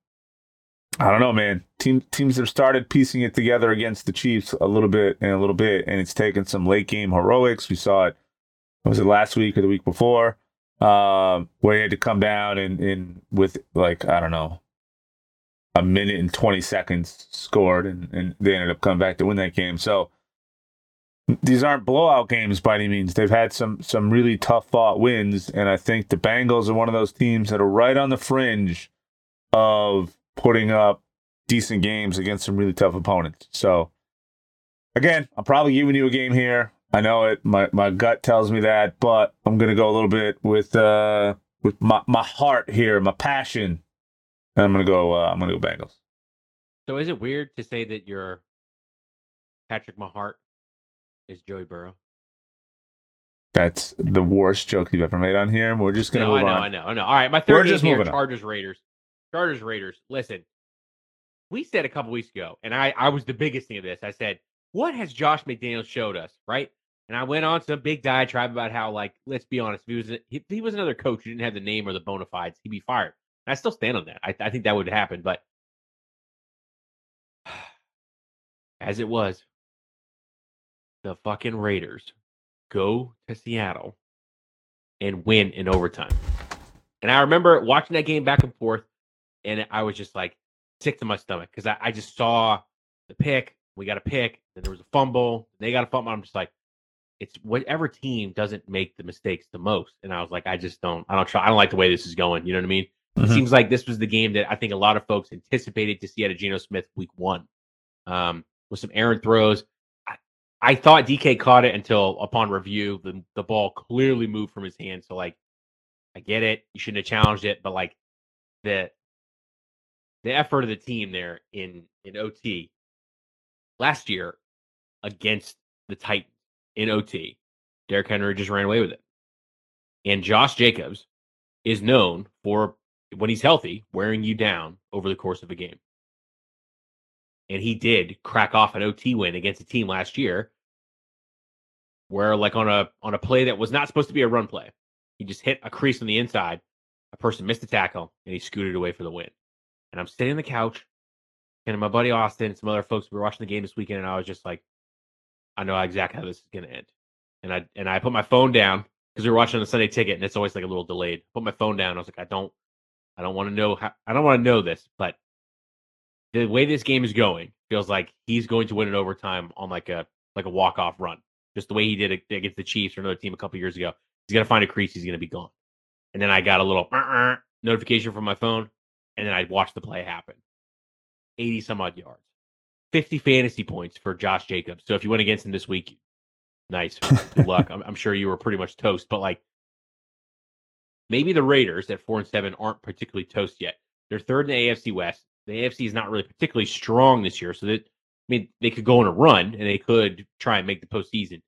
I don't know, man. Team, teams have started piecing it together against the Chiefs a little bit and a little bit, and it's taken some late game heroics. We saw it, was it last week or the week before, um, where he had to come down and, and with like, I don't know, a minute and 20 seconds scored, and, and they ended up coming back to win that game. So these aren't blowout games by any means. They've had some some really tough fought wins, and I think the Bengals are one of those teams that are right on the fringe of putting up decent games against some really tough opponents. So again, I'm probably giving you a game here. I know it. My my gut tells me that, but I'm gonna go a little bit with uh with my, my heart here, my passion. And I'm gonna go. Uh, I'm gonna go Bengals. So is it weird to say that your Patrick Mahart is Joey Burrow? That's the worst joke you've ever made on here. We're just gonna no, move I know, on. I know, I know. All right, my 3rd just game here: moving on. Chargers Raiders. Chargers Raiders. Listen, we said a couple weeks ago, and I I was the biggest thing of this. I said, "What has Josh McDaniels showed us?" Right, and I went on to some big diatribe about how, like, let's be honest, if he was if he was another coach who didn't have the name or the bona fides, he'd be fired. And I still stand on that. I, I think that would happen, but *sighs* as it was, the fucking Raiders go to Seattle and win in overtime. And I remember watching that game back and forth, and I was just like sick to my stomach because I, I just saw the pick. We got a pick, then there was a fumble. They got a fumble. I'm just like, it's whatever team doesn't make the mistakes the most. And I was like, I just don't, I don't try. I don't like the way this is going. You know what I mean? It Mhm. seems like this was the game that I think a lot of folks anticipated to see out of Geno Smith week one, um, with some errant throws. I, I thought DK caught it until upon review, the, the ball clearly moved from his hand. So like, I get it. You shouldn't have challenged it, but like the the effort of the team there in in OT last year against the Titans in OT, Derrick Henry just ran away with it. And Josh Jacobs is known for when he's healthy, wearing you down over the course of a game. And he did crack off an OT win against a team last year where like on a on a play that was not supposed to be a run play. He just hit a crease on the inside. A person missed a tackle and he scooted away for the win. And I'm sitting on the couch and my buddy Austin and some other folks we were watching the game this weekend and I was just like, I know exactly how this is gonna end. And I and I put my phone down because we were watching the Sunday ticket and it's always like a little delayed. Put my phone down. I was like, I don't I don't want to know how I don't want to know this, but the way this game is going feels like he's going to win in overtime on like a like a walk off run, just the way he did it against the Chiefs or another team a couple years ago. He's gonna find a crease. He's gonna be gone. And then I got a little "Uh-uh" notification from my phone, and then I watched the play happen. Eighty some odd yards, fifty fantasy points for Josh Jacobs. So if you went against him this week, nice, good luck. *laughs* I'm, I'm sure you were pretty much toast, but like maybe the Raiders at four and seven aren't particularly toast yet. They're third in the AFC West. The AFC is not really particularly strong this year, so that I mean they could go on a run and they could try and make the postseason.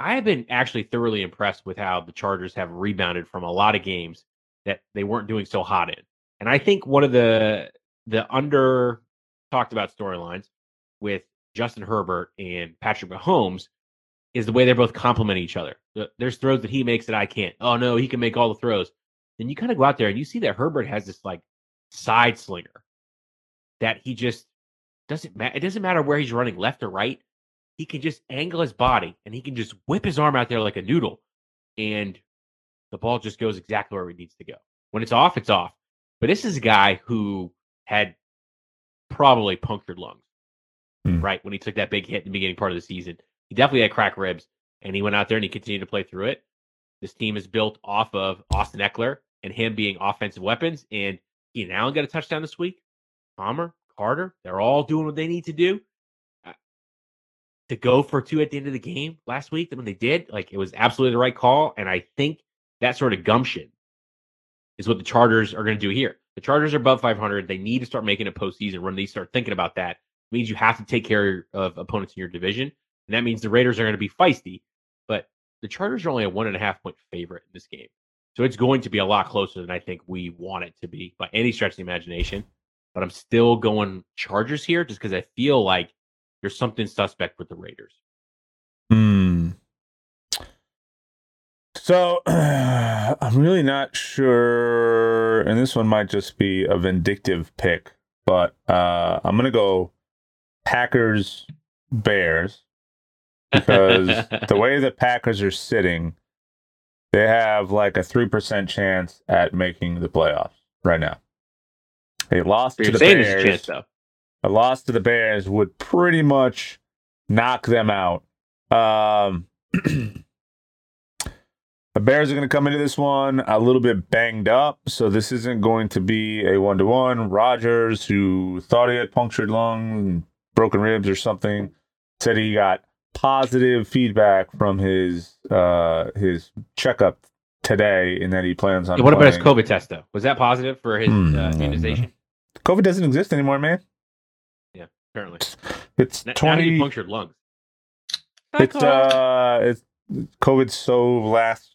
I have been actually thoroughly impressed with how the Chargers have rebounded from a lot of games that they weren't doing so hot in. And I think one of the the under talked about storylines with Justin Herbert and Patrick Mahomes is the way they're both complement each other. There's throws that he makes that I can't. Oh no, he can make all the throws. Then you kind of go out there and you see that Herbert has this like side slinger that he just doesn't matter. It doesn't matter where he's running, left or right. He can just angle his body and he can just whip his arm out there like a noodle, and the ball just goes exactly where it needs to go. When it's off, it's off. But this is a guy who had probably punctured lungs, Hmm. right? When he took that big hit in the beginning part of the season, he definitely had cracked ribs, and he went out there and he continued to play through it. This team is built off of Austin Ekeler and him being offensive weapons, and Keenan Allen got a touchdown this week. Palmer, Carter, they're all doing what they need to do. Uh, To go for two at the end of the game last week, when they did, like it was absolutely the right call. And I think that sort of gumption is what the Chargers are going to do here. The Chargers are above 500. They need to start making a postseason run. They start thinking about that. It means you have to take care of opponents in your division. And that means the Raiders are going to be feisty. But the Chargers are only a one and a half point favorite in this game. So it's going to be a lot closer than I think we want it to be by any stretch of the imagination. But I'm still going Chargers here just because I feel like there's something suspect with the Raiders. Hmm. So *clears throat* I'm really not sure, and this one might just be a vindictive pick, but uh, I'm gonna go Packers Bears because the *laughs* way the Packers are sitting, they have like a three percent chance at making the playoffs right now. They lost to the Bears. Chance, though. A loss to the Bears would pretty much knock them out. Um, *clears throat* the Bears are going to come into this one a little bit banged up, so this isn't going to be a one to one. Rodgers, who thought he had punctured lungs, and broken ribs, or something, said he got positive feedback from his uh his checkup today, and that he plans on. Yeah, what playing. about his COVID test though? Was that positive for his hmm, uh, immunization? COVID doesn't exist anymore, man. Yeah, apparently. It's now, twenty now punctured lungs. It's uh, it's COVID so last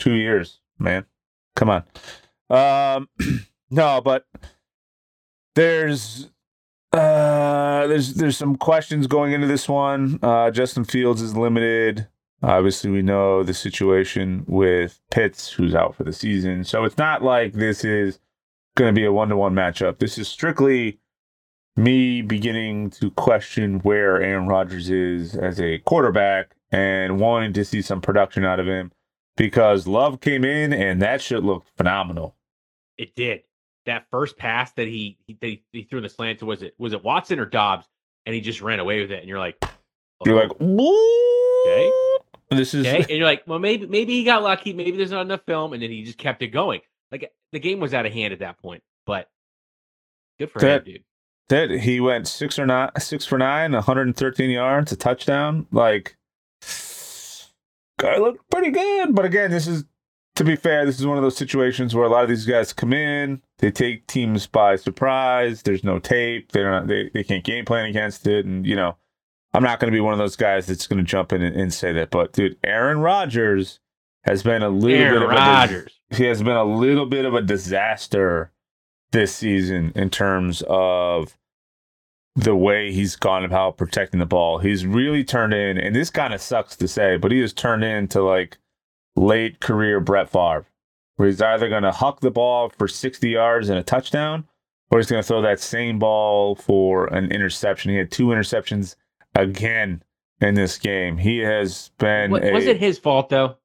two years, man. Come on. Um, *clears throat* no, but there's uh, there's there's some questions going into this one. Uh, Justin Fields is limited. Obviously, we know the situation with Pitts, who's out for the season. So it's not like this is going to be a one to one matchup. This is strictly me beginning to question where Aaron Rodgers is as a quarterback and wanting to see some production out of him because Love came in and that shit looked phenomenal. It did that first pass that he he, he threw in the slant to was it was it Watson or Doubs, and he just ran away with it, and you're like, oh, you're like, okay, this is, okay? and you're like, well, maybe maybe he got lucky, maybe there's not enough film, and then he just kept it going. Like the game was out of hand at that point, but good for that, him, dude. That he went six or nine, six for nine, 113 yards, a touchdown. Like, guy looked pretty good, but again, this is to be fair, this is one of those situations where a lot of these guys come in, they take teams by surprise. There's no tape. They're not. They, they can't game plan against it. And you know, I'm not going to be one of those guys that's going to jump in and, and, say that. But dude, Aaron Rodgers has been a little Aaron bit of Rodgers. A, he has been a little bit of a disaster this season in terms of the way he's gone about protecting the ball. He's really turned in, and this kind of sucks to say, but he has turned into like late career Brett Favre where he's either going to huck the ball for 60 yards and a touchdown, or he's going to throw that same ball for an interception. He had two interceptions again in this game. He has been. What, a, was it his fault though,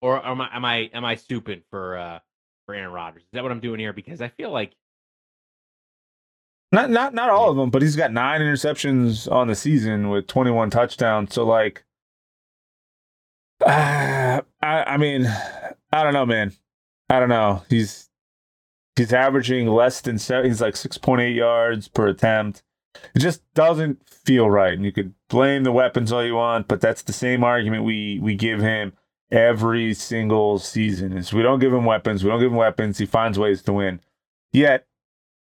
or am I am I am I stupid for uh for Aaron Rodgers? Is that what I'm doing here? Because I feel like not not not all of them, but he's got nine interceptions on the season with 21 touchdowns. So like, uh, *sighs* I I mean, I don't know, man. I don't know. He's he's averaging less than seven. He's like six point eight yards per attempt. It just doesn't feel right. And you could blame the weapons all you want, but that's the same argument we we give him every single season. Is we don't give him weapons. We don't give him weapons. He finds ways to win. Yet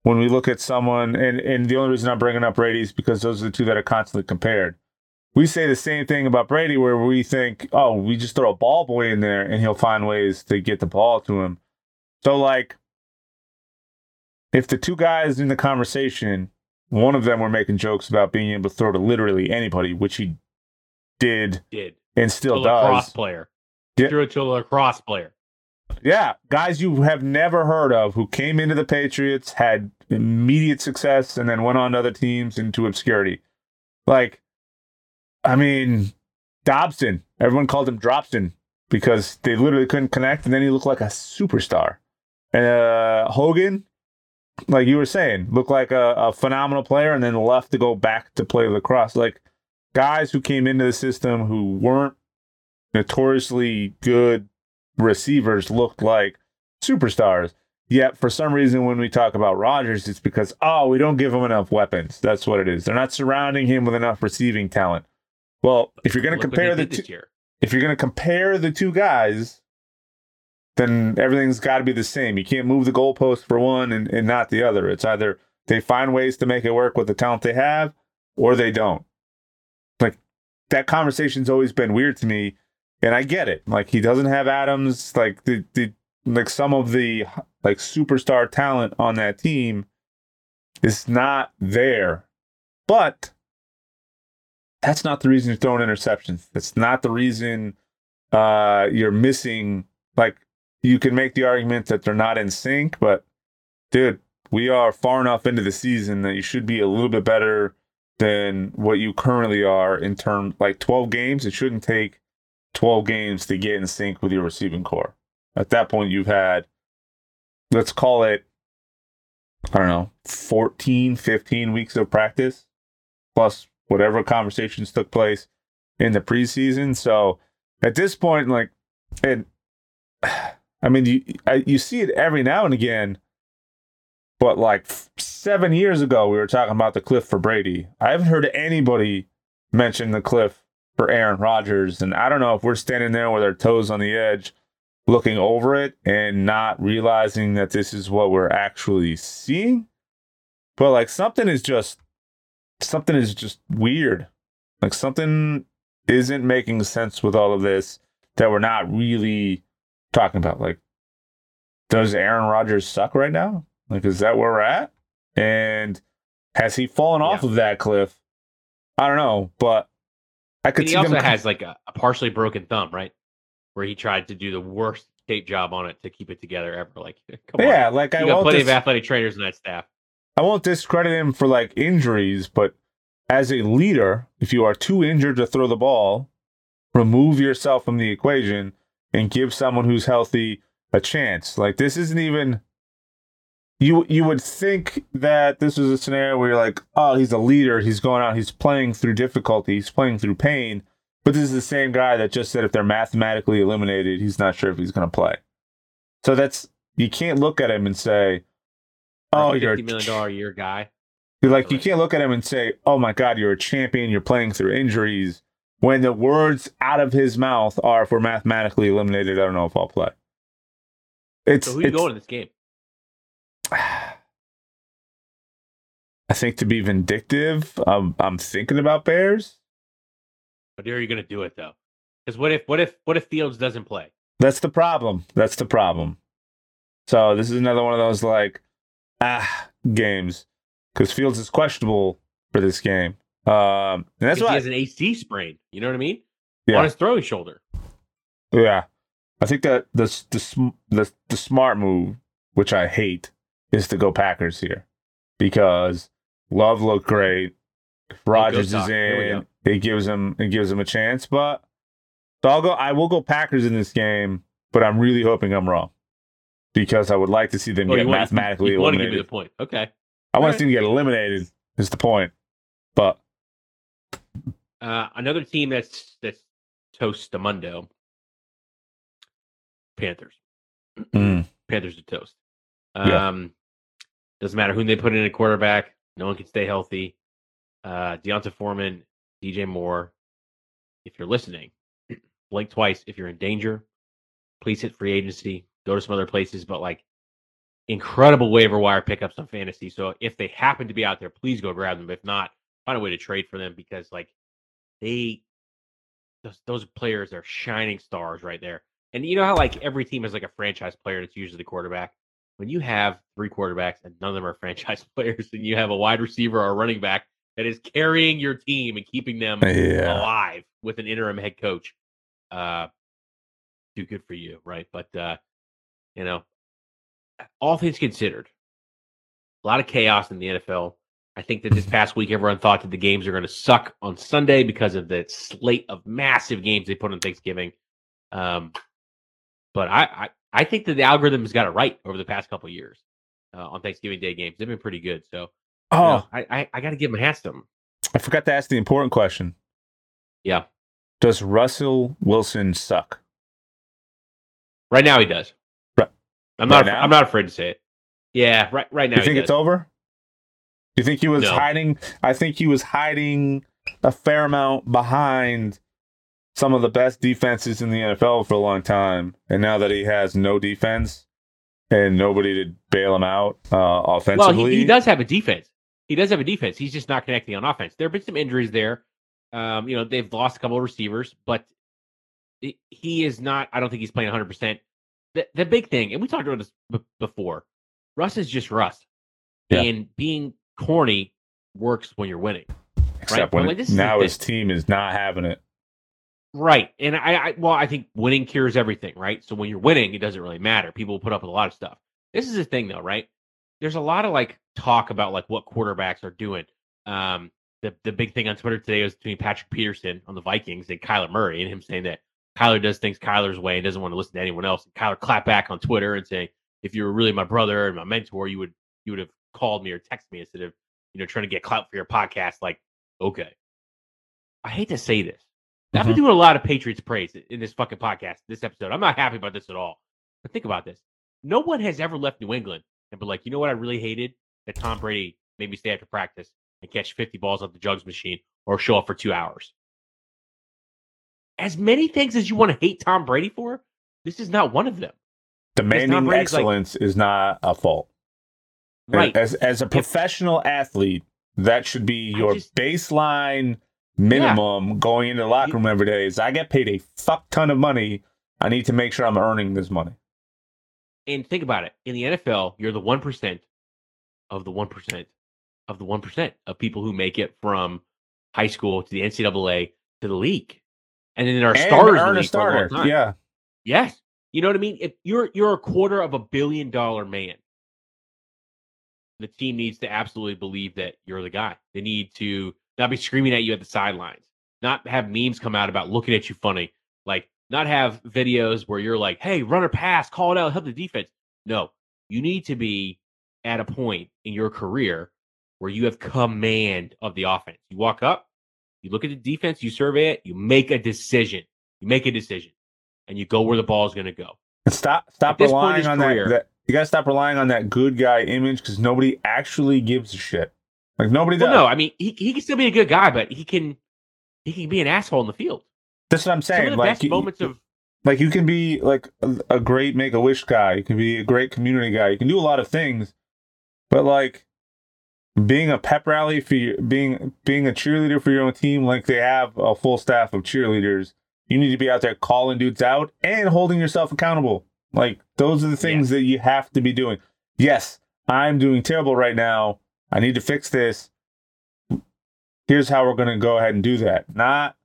when we look at someone, and and the only reason I'm bringing up Brady is because those are the two that are constantly compared. We say the same thing about Brady, where we think, oh, we just throw a ball boy in there and he'll find ways to get the ball to him. So, like, if the two guys in the conversation, one of them were making jokes about being able to throw to literally anybody, which he did, did and still to does. Lacrosse player, yeah. threw it to a lacrosse player. Yeah, guys you have never heard of who came into the Patriots, had immediate success, and then went on to other teams into obscurity. Like, I mean, Dobson, everyone called him Dropson because they literally couldn't connect, and then he looked like a superstar. Uh, Hogan, like you were saying, looked like a, a phenomenal player, and then left to go back to play lacrosse. Like guys who came into the system who weren't notoriously good receivers looked like superstars. Yet for some reason, when we talk about Rodgers, it's because oh, we don't give him enough weapons. That's what it is. They're not surrounding him with enough receiving talent. Well, if you're going to compare the two, if you're going to compare the two guys, then everything's got to be the same. You can't move the goalpost for one and, and not the other. It's either they find ways to make it work with the talent they have, or they don't. Like that conversation's always been weird to me. and I get it. Like he doesn't have Adams, like the the like some of the like superstar talent on that team is not there. But that's not the reason you're throwing interceptions. That's not the reason uh, you're missing. Like you can make the argument that they're not in sync, but dude, we are far enough into the season that you should be a little bit better than what you currently are in terms like 12 games. It shouldn't take 12 games to get in sync with your receiving corps. At that point, you've had, let's call it, I don't know, 14, 15 weeks of practice, plus whatever conversations took place in the preseason. So at this point, like, and *sighs* I mean, you I, you see it every now and again, but like seven years ago, we were talking about the cliff for Brady. I haven't heard anybody mention the cliff for Aaron Rodgers, and I don't know if we're standing there with our toes on the edge, looking over it and not realizing that this is what we're actually seeing. But like something is just something is just weird. Like something isn't making sense with all of this that we're not really talking about. Like, does Aaron Rodgers suck right now? Like, is that where we're at? And has he fallen yeah. off of that cliff? I don't know, but I could. And he also *laughs* has like a, a, partially broken thumb, right? Where he tried to do the worst tape job on it to keep it together ever. Like, *laughs* yeah, on. like you I got plenty dis- of athletic trainers in that staff. I won't discredit him for like injuries, but as a leader, if you are too injured to throw the ball, remove yourself from the equation and give someone who's healthy a chance. Like this isn't even you you would think that this was a scenario where you're like, oh, he's a leader, he's going out, he's playing through difficulty, he's playing through pain. But this is the same guy that just said if they're mathematically eliminated, he's not sure if he's going to play. So that's you can't look at him and say, "Oh, you're a million dollar a year guy." You're like you can't look at him and say, "Oh my God, you're a champion. You're playing through injuries." When the words out of his mouth are, "If we're mathematically eliminated, I don't know if I'll play." It's so who you going in this game? *sighs* I think to be vindictive, um, I'm thinking about Bears. But are you going to do it though? Because what if what if what if Fields doesn't play? That's the problem. That's the problem. So this is another one of those like ah games because Fields is questionable for this game. Um, and that's why he has an AC sprain. You know what I mean? Yeah. On his throwing shoulder. Yeah, I think that the the the, the smart move, which I hate, is to go Packers here because Love looked great. Rodgers is in. It gives him it gives him a chance, but so I'll go. I will go Packers in this game, but I'm really hoping I'm wrong because I would like to see them oh, get mathematically eliminated. Want to give me the point? Okay. I want to see them get eliminated. Is the point? But uh, another team that's that's toast to Mundo. Panthers. Mm. *clears throat* Panthers are toast. Um, yeah. Doesn't matter who they put in a quarterback. No one can stay healthy. Uh, D'Onta Foreman, DJ Moore. If you're listening, *clears throat* blink twice. If you're in danger, please hit free agency. Go to some other places. But like incredible waiver wire pickups on fantasy. So if they happen to be out there, please go grab them. If not, find a way to trade for them because like they those, those players are shining stars right there. And you know how like every team has like a franchise player that's usually the quarterback. When you have three quarterbacks and none of them are *laughs* franchise players, and you have a wide receiver or a running back that is carrying your team and keeping them yeah. alive with an interim head coach, uh, do good for you, right? But uh, you know, all things considered, a lot of chaos in the NFL. I think that this past week, everyone thought that the games are going to suck on Sunday because of the slate of massive games they put on Thanksgiving. Um, but I, I, I think that the algorithm has got it right over the past couple years uh, on Thanksgiving Day games. They've been pretty good. So, oh, you know, I, I, I got to give them a hat to them. I forgot to ask the important question. Yeah. Does Russell Wilson suck? Right now, he does. Right. I'm not. Right I'm not afraid to say it. Yeah, right. Right now. You think it's over? Do you think he was no. hiding? I think he was hiding a fair amount behind some of the best defenses in the NFL for a long time, and now that he has no defense and nobody to bail him out uh, offensively, well, he, he does have a defense. He does have a defense. He's just not connecting on offense. There have been some injuries there. Um, you know, they've lost a couple of receivers, but He is not. I don't think he's playing 100. percent the, the big thing, and we talked about this b- before. Russ is just Russ, Yeah. and being corny works when you're winning. Except But, when like, this now his team is not having it. Right. And I, I well, I think winning cures everything, right? So when you're winning, it doesn't really matter. People will put up with a lot of stuff. This is the thing though, right? There's a lot of like talk about like what quarterbacks are doing. Um the the big thing on Twitter today was between Patrick Peterson on the Vikings and Kyler Murray and him saying that Kyler does things Kyler's way and doesn't want to listen to anyone else. And Kyler clapped back on Twitter and saying, if you were really my brother and my mentor, you would you would have called me or texted me instead of, you know, trying to get clout for your podcast. Like, okay. I hate to say this. I've been doing a lot of Patriots praise in this fucking podcast, this episode. I'm not happy about this at all. But think about this. No one has ever left New England and been like, you know what I really hated? That Tom Brady made me stay after practice and catch 50 balls off the jugs machine or show up for two hours. As many things as you want to hate Tom Brady for, this is not one of them. Demanding Brady's like- excellence is not a fault. Right. As as a professional athlete, that should be your just- baseline minimum going into the locker room every day. Is I get paid a fuck ton of money. I need to make sure I'm earning this money. And think about it. In the NFL, you're the 1% of the 1% of the 1% of people who make it from high school to the NCAA to the league. And then there are And starters in the league for a long time. Yeah. Yes. You know what I mean? If you're you're a quarter of a billion dollar man, the team needs to absolutely believe that you're the guy. They need to not be screaming at you at the sidelines, not have memes come out about looking at you funny, like not have videos where you're like, hey, run or pass, call it out, help the defense. No, you need to be at a point in your career where you have command of the offense. You walk up, you look at the defense, you survey it, you make a decision. You make a decision and you go where the ball is going to go. And stop stop At this point in relying on career- that, that. You gotta stop relying on that good guy image because nobody actually gives a shit. Like nobody does. Well, no, I mean he, he can still be a good guy, but he can he can be an asshole in the field. That's what I'm Some saying. the like you- moments of like you can be like a, a great make a wish guy you can be a great community guy you can do a lot of things but like being a pep rally for your being being a cheerleader for your own team like they have a full staff of cheerleaders you need to be out there calling dudes out and holding yourself accountable. Like those are the things that you have to be doing. Yes i'm doing terrible right now. I need to fix this. Here's how we're going to go ahead and do that. Not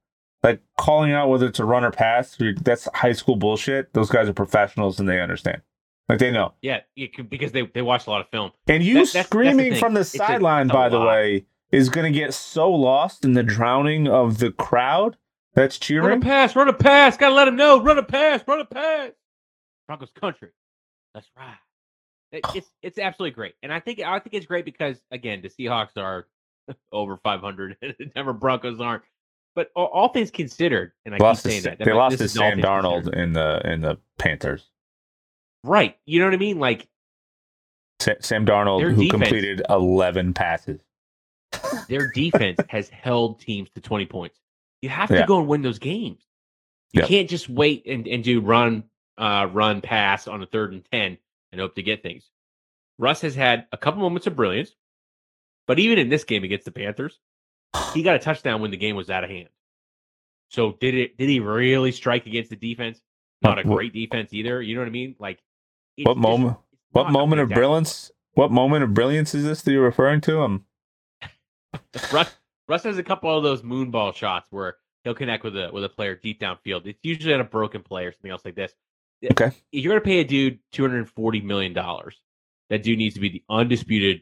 like calling out whether it's a run or pass, that's high school bullshit those guys are professionals and they understand like they know yeah, could, because they they watch a lot of film. and you That- that's- that's the screaming from the sideline by the way is going to get so lost in the drowning of the crowd that's cheering. Run a pass, run a pass. Got to let him know. Run a pass, run a pass. Broncos country. That's right. It- *sighs* it's it's absolutely great, and I think I think it's great because again, the Seahawks are *laughs* over 500, and *laughs* the Denver Broncos aren't. But all, all things considered, and I lost keep saying Sa- that, that they lost to Sam Darnold considered. in the in the Panthers right? You know what I mean? Like Sa- Sam Darnold who defense- completed 11 passes their defense has held teams to 20 points. You have to Yeah. go and win those games. You Yep. can't just wait and, and do run, uh, run, pass on a third and 10 and hope to get things. Russ has had a couple moments of brilliance, but even in this game against the Panthers, he got a touchdown when the game was out of hand. So did it? Did he really strike against the defense? Not a great defense either. You know what I mean? Like what just- moment what moment of brilliance what moment of brilliance is this that you're referring to um *laughs* Russ Russ has a couple of those moonball shots where he'll connect with a with a player deep downfield. It's usually on a broken play or something else like this. Okay. If you're gonna pay a dude two hundred and forty million dollars, that dude needs to be the undisputed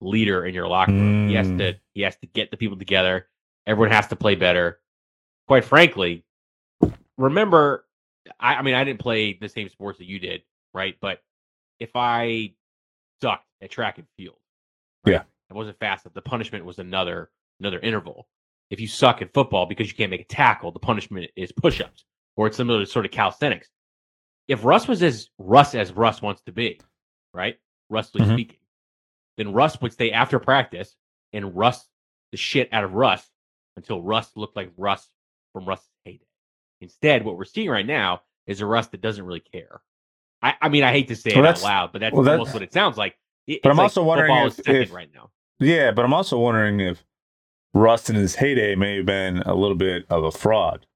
leader in your locker room. He has Mm. to he has to get the people together. Everyone has to play better. Quite frankly, remember I, I mean I didn't play the same sports that you did, right? But if I sucked at track and field, Yeah. I wasn't fast enough. The punishment was another another interval. If you suck at football because you can't make a tackle, the punishment is push-ups, or it's similar to sort of calisthenics. If Russ was as Russ as Russ wants to be, right, roughly Mhm. speaking, then Russ would stay after practice and Russ the shit out of Russ until Russ looked like Russ from Russ's heyday. Instead, what we're seeing right now is a Russ that doesn't really care. I, I mean, I hate to say Well, it out loud, but that's well, almost what it sounds like. It- But I'm like also wondering if- if- right now. yeah but i'm also wondering if rust in his heyday may have been a little bit of a fraud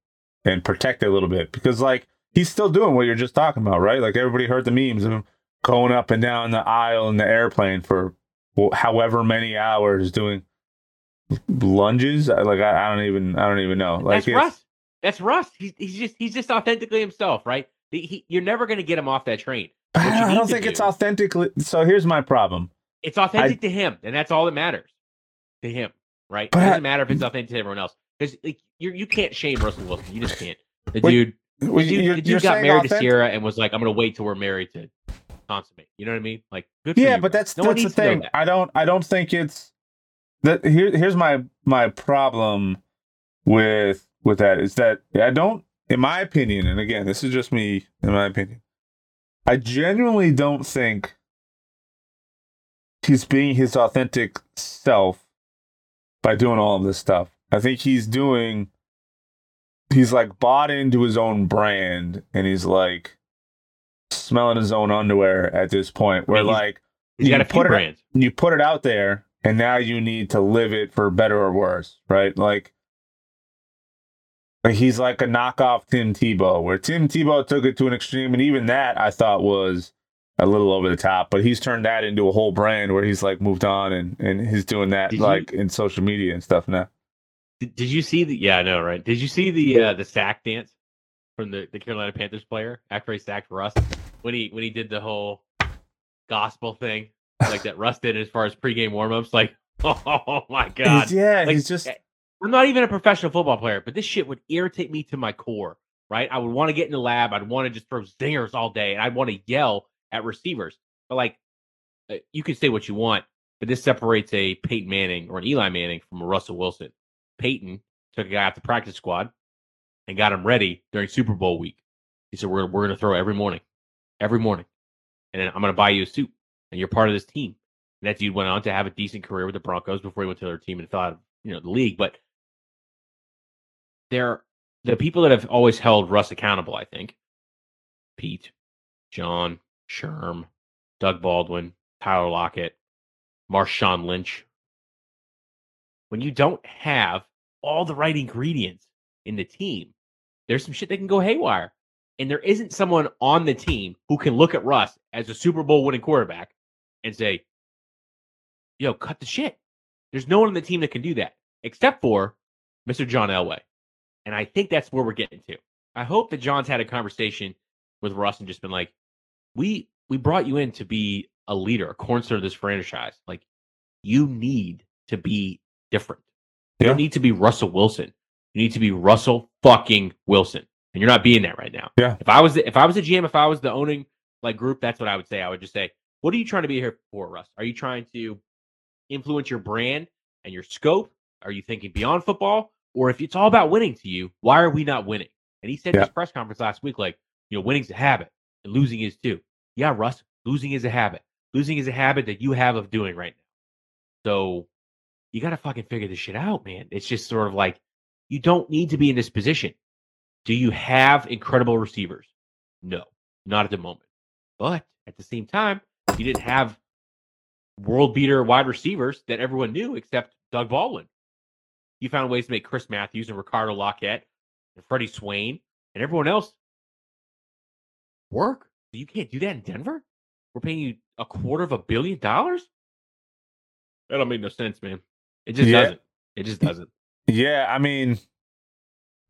and protected a little bit because like he's still doing what you're just talking about, right? Like everybody heard the memes of him going up and down the aisle in the airplane for however many hours doing lunges. Like I, I don't even I don't even know. Like That's Russ. That's Russ. He's he's just he's just authentically himself, right? He, he, you're never going to get him off that train. I don't think do, it's authentically. So here's my problem. It's authentic I, to him, and that's all that matters to him, right? It doesn't matter if it's authentic to everyone else because like, you you can't shame Russell Wilson. You just can't. The dude, well, the dude, the dude got married authentic? to Ciara and was like, "I'm going to wait till we're married to consummate." You know what I mean? Like, good. yeah, you, but that's no that's the thing. That. I don't I don't think it's that. Here, here's my my problem with with that is that I don't, in my opinion, and again, this is just me, in my opinion, I genuinely don't think he's being his authentic self by doing all of this stuff. I think he's doing he's like bought into his own brand and he's like smelling his own underwear at this point where I mean, like he's got a put brands. It, you put it out there and now you need to live it for better or worse, right? Like he's like a knockoff Tim Tebow, where Tim Tebow took it to an extreme, and even that I thought was a little over the top. But he's turned that into a whole brand where he's like moved on and and he's doing that did like you, in social media and stuff now. Did, did you see the? Yeah, I know, right? Did you see the uh, the sack dance from the, the Carolina Panthers player after he sacked Russ when he when he did the whole gospel thing like that Russ did as far as pregame warmups? Like, *laughs* oh my *laughs* god, he's, yeah, like, he's just. I'm not even a professional football player, but this shit would irritate me to my core. Right? I would want to get in the lab. I'd want to just throw zingers all day, and I'd want to yell at receivers. But like, uh, you can say what you want, but this separates a Peyton Manning or an Eli Manning from a Russell Wilson. Peyton took a guy off the practice squad and got him ready during Super Bowl week. He said, "We're we're going to throw every morning, every morning, and then I'm going to buy you a suit, and you're part of this team." And that dude went on to have a decent career with the Broncos before he went to their team and thought, you know, the league. But they're the people that have always held Russ accountable. I think Pete, John, Sherm, Doug Baldwin, Tyler Lockett, Marshawn Lynch. When you don't have all the right ingredients in the team, there's some shit that can go haywire. And there isn't someone on the team who can look at Russ as a Super Bowl winning quarterback and say, yo, cut the shit. There's no one on the team that can do that except for Mr. John Elway. And I think that's where we're getting to. I hope that John's had a conversation with Russ and just been like, we we brought you in to be a leader, a cornerstone of this franchise. Like you need to be different. You don't need to be Russell Wilson. You need to be Russell fucking Wilson. And you're not being that right now. Yeah. If I was the, if I was a GM, if I was the owning like group, that's what I would say. I would just say, what are you trying to be here for, Russ? Are you trying to influence your brand and your scope? Are you thinking beyond football? Or if it's all about winning to you, why are we not winning? And he said yeah. in his press conference last week, like, you know, winning's a habit and losing is too. Yeah, Russ, losing is a habit. Losing is a habit that you have of doing right now. So you got to fucking figure this shit out, man. It's just sort of like you don't need to be in this position. Do you have incredible receivers? No, not at the moment. But at the same time, you didn't have world beater wide receivers that everyone knew except Doug Baldwin. You found ways to make Chris Matthews and Ricardo Lockette and Freddie Swain and everyone else work. You can't do that in Denver? We're paying you a quarter of a billion dollars? That don't make no sense, man. It just yeah. doesn't. It just doesn't. Yeah, I mean,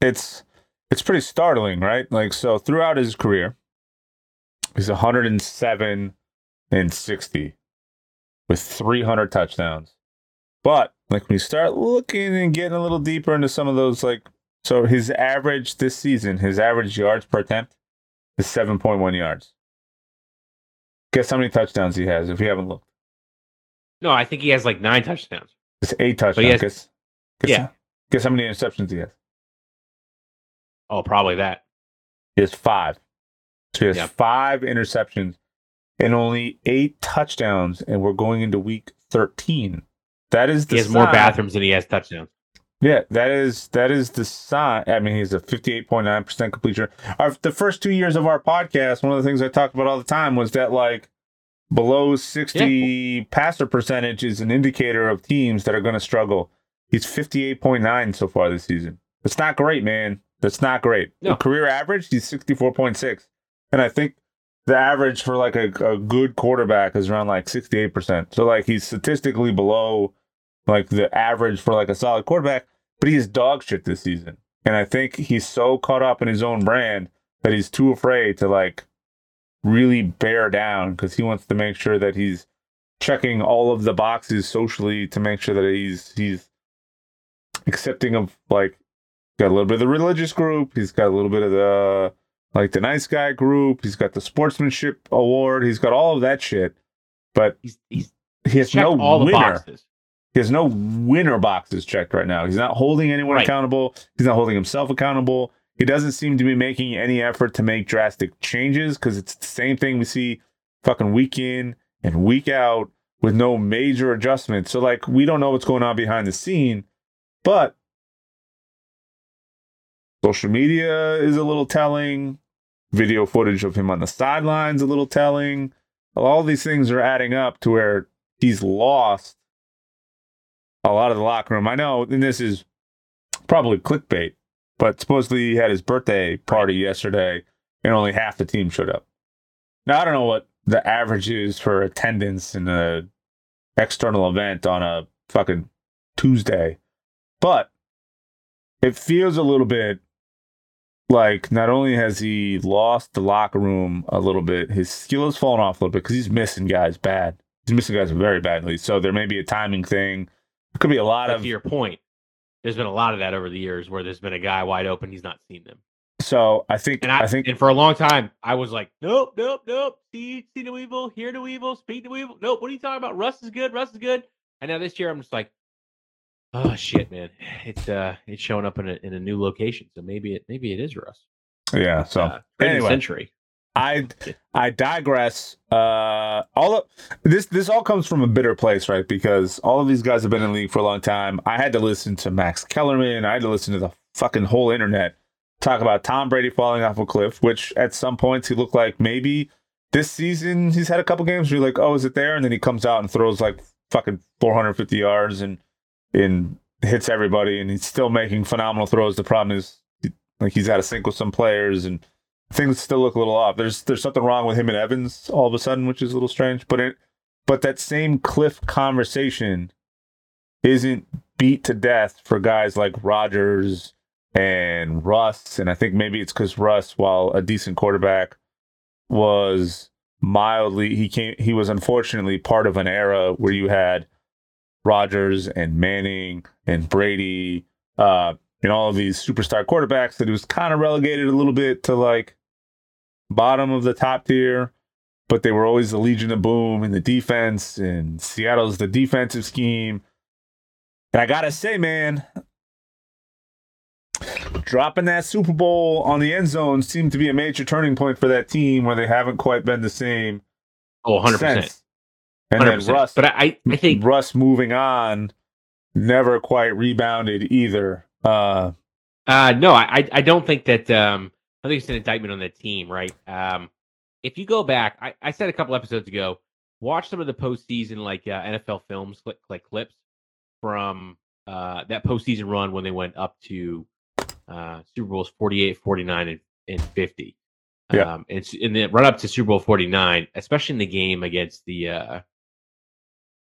it's it's pretty startling, right? Like, so throughout his career, he's 107 and 60 with 300 touchdowns. But like when you start looking and getting a little deeper into some of those, like, so his average this season, his average yards per attempt is 7.1 yards. Guess how many touchdowns he has if you haven't looked? No, I think he has like nine touchdowns. It's eight touchdowns. Has, guess, guess, yeah. Guess how many interceptions he has? Oh, probably that. He has five. So he has yeah. five interceptions and only eight touchdowns, and we're going into week 13. That is the he has sign. more bathrooms than he has touchdowns. Yeah, that is that is the sign. I mean, he's a fifty-eight point nine percent completion. Our, the first two years of our podcast, one of the things I talked about all the time was that like below sixty yeah. passer percentage is an indicator of teams that are going to struggle. He's fifty-eight point nine so far this season. It's not great, man. That's not great. No. The career average, he's 64.6. And I think the average for like a, a good quarterback is around like 68%. So like he's statistically below like the average for like a solid quarterback, but he is dog shit this season. And I think he's so caught up in his own brand that he's too afraid to like really bear down because he wants to make sure that he's checking all of the boxes socially to make sure that he's he's accepting of like got a little bit of the religious group, he's got a little bit of the like the nice guy group, he's got the sportsmanship award, he's got all of that shit. But He's he's he has no winner. boxes. He has no winner boxes checked right now. He's not holding anyone Right. accountable. He's not holding himself accountable. He doesn't seem to be making any effort to make drastic changes because it's the same thing we see fucking week in and week out with no major adjustments. So, like, we don't know what's going on behind the scene, but social media is a little telling. Video footage of him on the sidelines a little telling. All these things are adding up to where he's lost a lot of the locker room. I know, and this is probably clickbait, but supposedly he had his birthday party yesterday and only half the team showed up. Now, I don't know what the average is for attendance in a external event on a fucking Tuesday, but it feels a little bit like not only has he lost the locker room a little bit, his skill has fallen off a little bit because he's missing guys bad. He's missing guys very badly. So there may be a timing thing. It could be a lot But of to your point, there's been a lot of that over the years where there's been a guy wide open, he's not seen them. So I think And I, I think and for a long time, I was like, nope, nope, nope. See, see no evil, hear no evil, speak no evil. Nope. What are you talking about? Russ is good. Russ is good. And now this year, I'm just like, oh shit, man. It's uh, it's showing up in a in a new location. So maybe it maybe it is Russ. yeah. So uh, anyway. century. I *laughs* I digress. Uh, all of this this all comes from a bitter place, right? Because all of these guys have been in the league for a long time. I had to listen to Max Kellerman. I had to listen to the fucking whole internet talk about Tom Brady falling off a cliff. Which at some points he looked like maybe this season he's had a couple games where you're like, oh, is it there? And then he comes out and throws like fucking 450 yards and and hits everybody, and he's still making phenomenal throws. The problem is like he's out of sync with some players and things still look a little off. There's there's something wrong with him and Evans all of a sudden, which is a little strange. But it but that same cliff conversation isn't beat to death for guys like Rodgers and Russ. And I think maybe it's because Russ, while a decent quarterback, was mildly he came he was unfortunately part of an era where you had Rodgers and Manning and Brady, uh, and all of these superstar quarterbacks that he was kind of relegated a little bit to like bottom of the top tier, but they were always the Legion of Boom in the defense, and Seattle's the defensive scheme. And I gotta say, man, dropping that Super Bowl on the end zone seemed to be a major turning point for that team where they haven't quite been the same. Oh, 100 percent. since. And then 100%. Russ, But I I think Russ moving on never quite rebounded either. Uh, Uh, no, I I- don't think that. Um, I think it's an indictment on the team, right? Um, if you go back, I, I said a couple episodes ago, watch some of the postseason like uh, NFL films, click like clips from uh, that postseason run when they went up to uh, Super Bowls 48, 49, and, and 50. Yeah. Um, and in the run up to Super Bowl 49, especially in the game against the uh,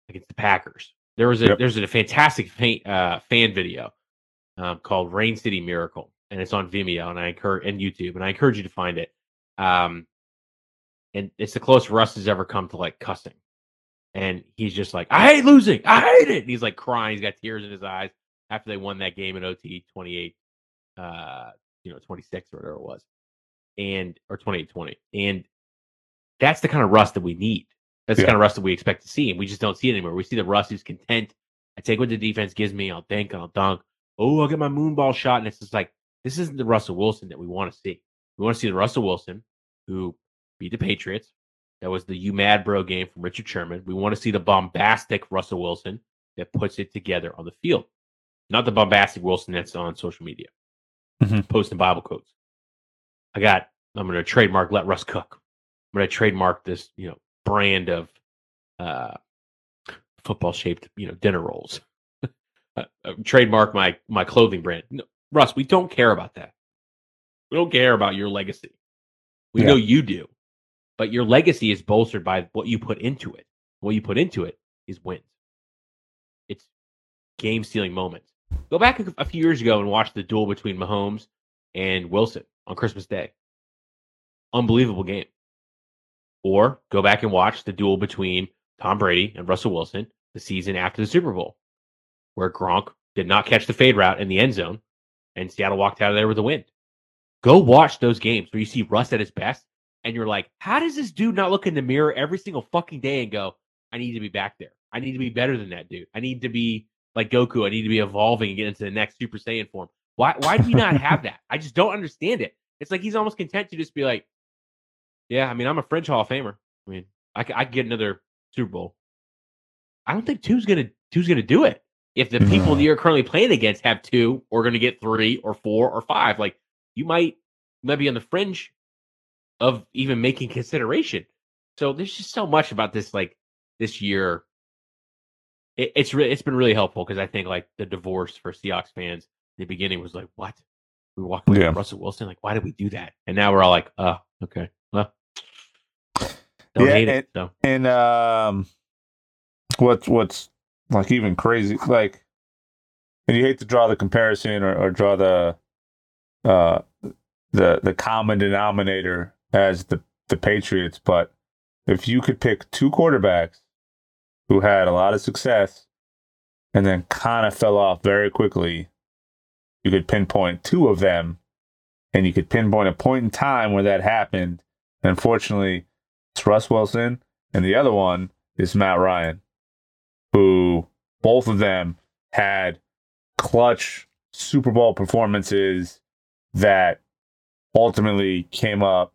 against the Packers. There was a Yep. there's a fantastic fan, uh, fan video um, called Rain City Miracle, and it's on Vimeo and I encourage and YouTube, and I encourage you to find it. Um, and it's the closest Russ has ever come to like cussing, and he's just like, "I hate losing, I hate it." And he's like crying, he's got tears in his eyes after they won that game in OT, twenty eight, uh, you know, twenty six or whatever it was, and or 28-20. and that's the kind of Russ that we need. That's the kind of Russ that we expect to see, and we just don't see it anymore. We see the Russ who's content. I take what the defense gives me. I'll think I'll dunk. Oh, I'll get my moonball shot. And it's just like, this isn't the Russell Wilson that we want to see. We want to see the Russell Wilson who beat the Patriots. That was the You Mad Bro game from Richard Sherman. We want to see the bombastic Russell Wilson that puts it together on the field, not the bombastic Wilson that's on social media, Mhm. posting Bible quotes. I got, I'm going to trademark Let Russ Cook. I'm going to trademark this, you know, brand of uh, football shaped, you know, dinner rolls. *laughs* uh, uh, trademark my my clothing brand. No, Russ, we don't care about that. We don't care about your legacy. We Yeah. know you do, but your legacy is bolstered by what you put into it. What you put into it is wins. It's game stealing moments. Go back a, a few years ago and watch the duel between Mahomes and Wilson on Christmas Day. Unbelievable game. Or go back and watch the duel between Tom Brady and Russell Wilson the season after the Super Bowl, where Gronk did not catch the fade route in the end zone and Seattle walked out of there with a win. Go watch those games where you see Russ at his best and you're like, how does this dude not look in the mirror every single fucking day and go, I need to be back there. I need to be better than that dude. I need to be like Goku. I need to be evolving and get into the next Super Saiyan form. Why why do we not have *laughs* that? I just don't understand it. It's like he's almost content to just be like, yeah, I mean, I'm a French Hall of Famer. I mean, I I get another Super Bowl. I don't think two's gonna two's gonna do it. If the people No. that you're currently playing against have two, or going to get three or four or five, like you might you might be on the fringe of even making consideration. So there's just so much about this like this year. It, it's it's been really helpful because I think like the divorce for Seahawks fans in the beginning was like, what? We walked Yeah. Russell Wilson. Like, why did we do that? And now we're all like, oh, okay. Yeah, hate and- it. So And um, what's what's like even crazy, like, and you hate to draw the comparison or, or draw the uh the the common denominator as the the Patriots, but if you could pick two quarterbacks who had a lot of success and then kind of fell off very quickly, you could pinpoint two of them, and you could pinpoint a point in time where that happened. Unfortunately, it's Russ Wilson, and the other one is Matt Ryan, who both of them had clutch Super Bowl performances that ultimately came up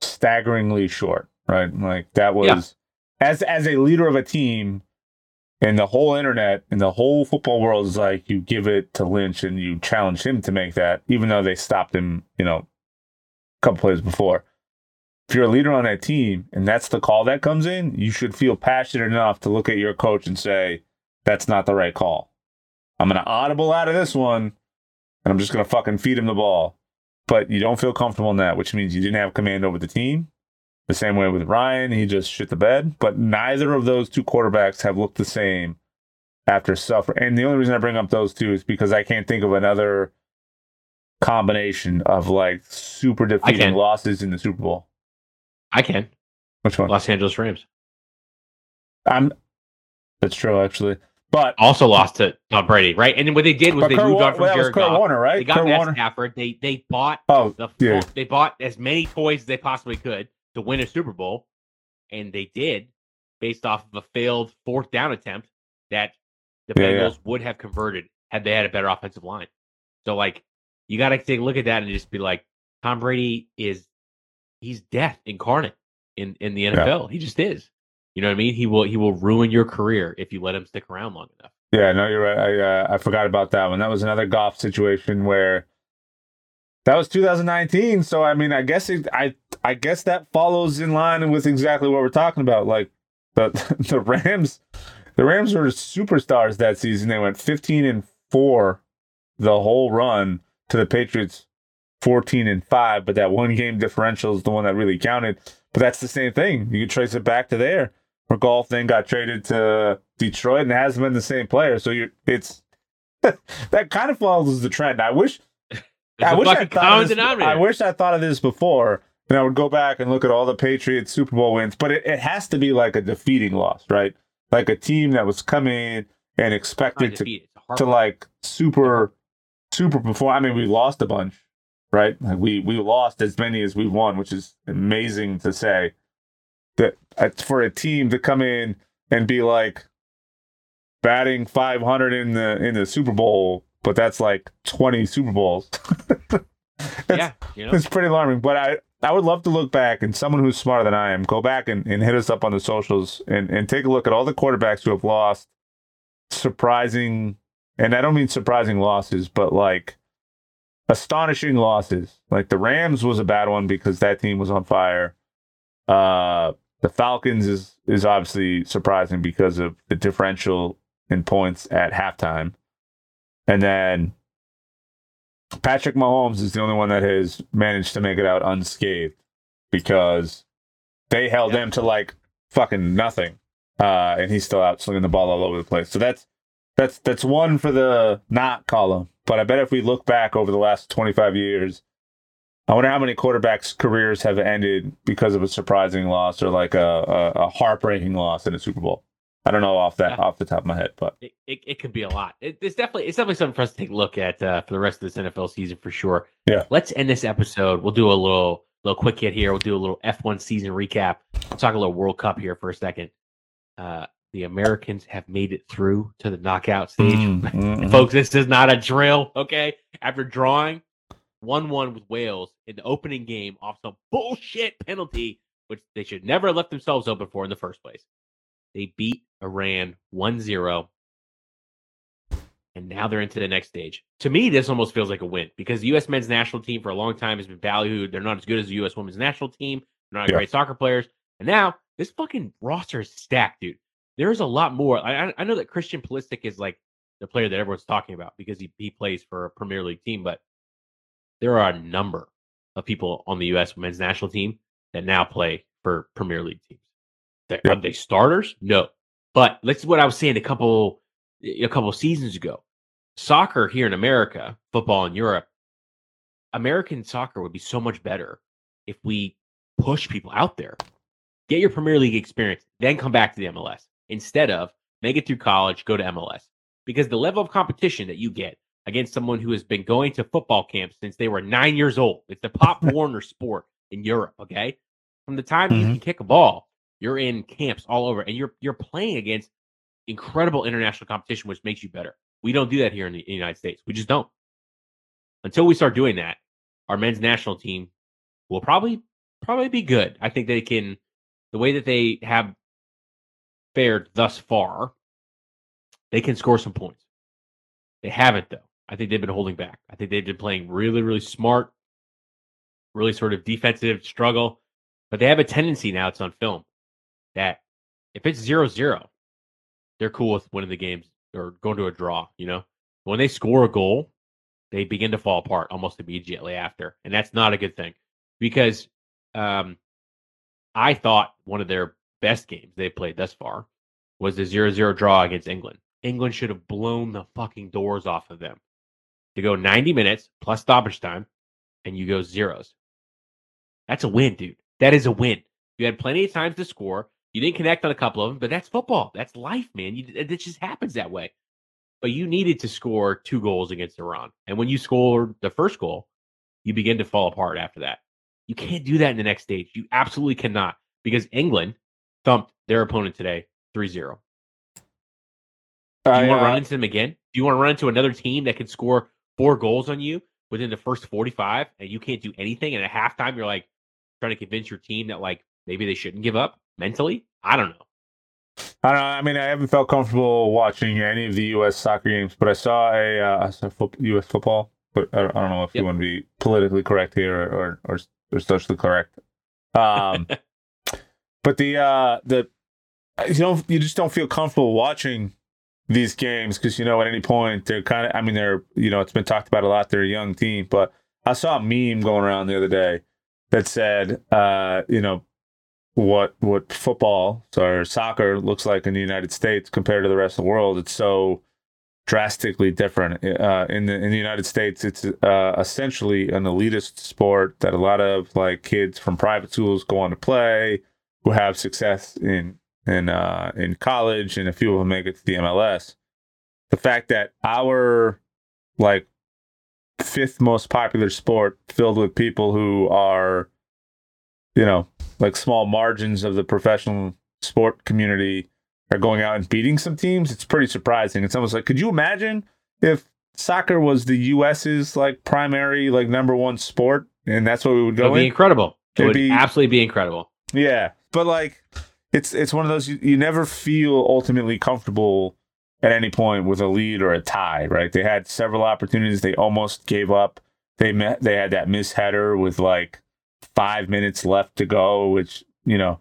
staggeringly short, right? Like that was Yeah. as as a leader of a team and the whole internet and the whole football world is like you give it to Lynch and you challenge him to make that, even though they stopped him, you know, a couple plays before if you're a leader on that team and that's the call that comes in, you should feel passionate enough to look at your coach and say, that's not the right call. I'm going to audible out of this one and I'm just going to fucking feed him the ball. But you don't feel comfortable in that, which means you didn't have command over the team. The same way with Ryan, he just shit the bed. But neither of those two quarterbacks have looked the same after suffering. And the only reason I bring up those two is because I can't think of another combination of like super defeating losses in the Super Bowl. I can. Which one? Los Angeles Rams I'm. That's true, actually. But also lost to Tom Brady, right? And then what they did was they Kurt, moved on from Jared Goff. Warner, right? They got Kurt Matt Warner. Stafford. They they bought Oh, the yeah. they bought as many toys as they possibly could to win a Super Bowl, and they did based off of a failed fourth down attempt that the Yeah, yeah. Bengals would have converted had they had a better offensive line. So like you got to take a look at that and just be like, Tom Brady is he's death incarnate in in the NFL. He just is. You know what I mean? He will he will ruin your career if you let him stick around long enough. Yeah, no, you're right. I uh, I forgot about that one. That was another Goff situation where that was 2019. So I mean, I guess it, I I guess that follows in line with exactly what we're talking about. Like the *laughs* the Rams, the Rams were superstars that season. They went 15 and four the whole run to the Patriots 14 and five. But that one game differential is the one that really counted. But that's the same thing. You can trace it back to there. Where Goff then got traded to Detroit and hasn't been the same player. So you're it's *laughs* that kind of follows the trend. I wish It's I wish I thought of this. I wish I thought of this before, and I would go back and look at all the Patriots Super Bowl wins. But it, it has to be like a defeating loss, right? Like a team that was coming and expected to, defeat, it's a hard to like super super perform. I mean, we lost a bunch, right? Like we we lost as many as we won, which is amazing to say. That uh, for a team to come in and be like batting 500 in the in the Super Bowl, but that's like 20 Super Bowls. *laughs* yeah, you know. It's pretty alarming, but I, I would love to look back and someone who's smarter than I am, go back and, and hit us up on the socials and, and take a look at all the quarterbacks who have lost surprising, and I don't mean surprising losses, but like astonishing losses. Like the Rams was a bad one because that team was on fire. Uh, the Falcons is, is obviously surprising because of the differential in points at halftime. And then Patrick Mahomes is the only one that has managed to make it out unscathed because they held Yeah. him to like fucking nothing, uh, and he's still out slinging the ball all over the place. So that's that's that's one for the not column. But I bet if we look back over the last 25 years, I wonder how many quarterbacks' careers have ended because of a surprising loss or like a, a, a heartbreaking loss in a Super Bowl. I don't know off that Yeah. off the top of my head, but it, it, it could be a lot. It, it's definitely it's definitely something for us to take a look at uh, for the rest of this NFL season for sure. Yeah. Let's end this episode. We'll do a little little quick hit here. We'll do a little F1 season recap. We'll talk a little World Cup here for a second. Uh, the Americans have made it through to the knockout stage. *laughs* Mm, mm, Folks, this is not a drill, okay? After drawing 1 1 with Wales in the opening game off some bullshit penalty, which they should never have left themselves open for in the first place. They beat Iran 1 0. And now they're into the next stage. To me, this almost feels like a win because the U.S. men's national team for a long time has been valued. They're not as good as the U.S. women's national team. They're not Yeah. great soccer players. And now this fucking roster is stacked, dude. There's a lot more. I, I- know that Christian Pulisic is like the player that everyone's talking about because he, he plays for a Premier League team, but there are a number of people on the U.S. men's national team that now play for Premier League teams. Yep. Are they starters? No. But this is what I was saying a couple a couple seasons ago. Soccer here in America, football in Europe, American soccer would be so much better if we push people out there. Get your Premier League experience, then come back to the MLS instead of make it through college, go to MLS. Because the level of competition that you get against someone who has been going to football camps since they were nine years old, it's the Pop *laughs* Warner sport in Europe. Okay, from the time you Mhm. can kick a ball, you're in camps all over, and you're you're playing against incredible international competition, which makes you better. We don't do that here in the, in the United States. We just don't. Until we start doing that, our men's national team will probably probably be good. I think they can the way that they have fared thus far, they can score some points. They haven't though. I think they've been holding back. I think they've been playing really, really smart, really sort of defensive struggle. But they have a tendency now, it's on film, that if it's zero zero, they're cool with winning the games or going to a draw, you know? When they score a goal, they begin to fall apart almost immediately after. And that's not a good thing because um, I thought one of their best games they played thus far was the 0 0 draw against England. England should have blown the fucking doors off of them to go 90 minutes plus stoppage time and you go zeros. That's a win, dude. That is a win. You had plenty of times to score. You didn't connect on a couple of them, but that's football. That's life, man. You, it just happens that way. But you needed to score two goals against Iran. And when you scored the first goal, you begin to fall apart after that. You mm. can't do that in the next stage. You absolutely cannot because England thumped their opponent today 3 0. Do you I, want to uh, run into them again? Do you want to run into another team that can score four goals on you within the first 45 and you can't do anything? And at halftime, you're like trying to convince your team that like maybe they shouldn't give up mentally? I don't know. I don't know. I mean, I haven't felt comfortable watching any of the U.S. soccer games, but I saw a uh, I saw U.S. football. But I don't, know if you want to be politically correct here or or, or, or socially correct. Um, *laughs* but the uh, the you don't you just don't feel comfortable watching these games because you know at any point they're kind of I mean they're you know it's been talked about a lot. They're a young team, but I saw a meme going around the other day that said uh, you know what what football or soccer looks like in the United States compared to the rest of the world. It's so drastically different. Uh, in the in the United States, it's uh, essentially an elitist sport that a lot of like kids from private schools go on to play, who have success in in uh, in college, and a few of them make it to the MLS. The fact that our like fifth most popular sport, filled with people who are, you know, like small margins of the professional sport community are going out and beating some teams, it's pretty surprising. It's almost like, could you imagine if soccer was the US's like primary, like number one sport, and that's what we would go It would be in? incredible. It It'd would be- absolutely be incredible. Yeah, but like, it's it's one of those you, you never feel ultimately comfortable at any point with a lead or a tie, right? They had several opportunities, they almost gave up. They met, they had that misheader with like five minutes left to go, which you know,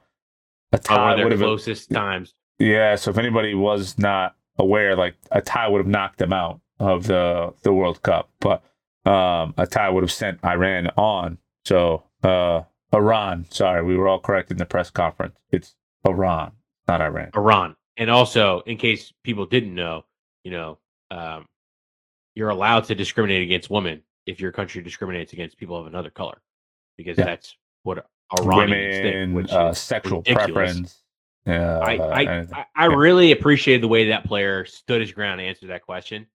a tie their would have closest times. yeah, so if anybody was not aware, like a tie would have knocked them out of the the World Cup. But um, a tie would have sent Iran on. So uh, Iran, sorry, we were all correct in the press conference. It's Iran, not Iran. Iran. And also, in case people didn't know, you know, um, you're allowed to discriminate against women if your country discriminates against people of another color, because Yeah. that's what Iranians think, Women, which uh, is sexual ridiculous. preference. Yeah, I, uh, I, anything. I, I Yeah. really appreciated the way that player stood his ground and answered that question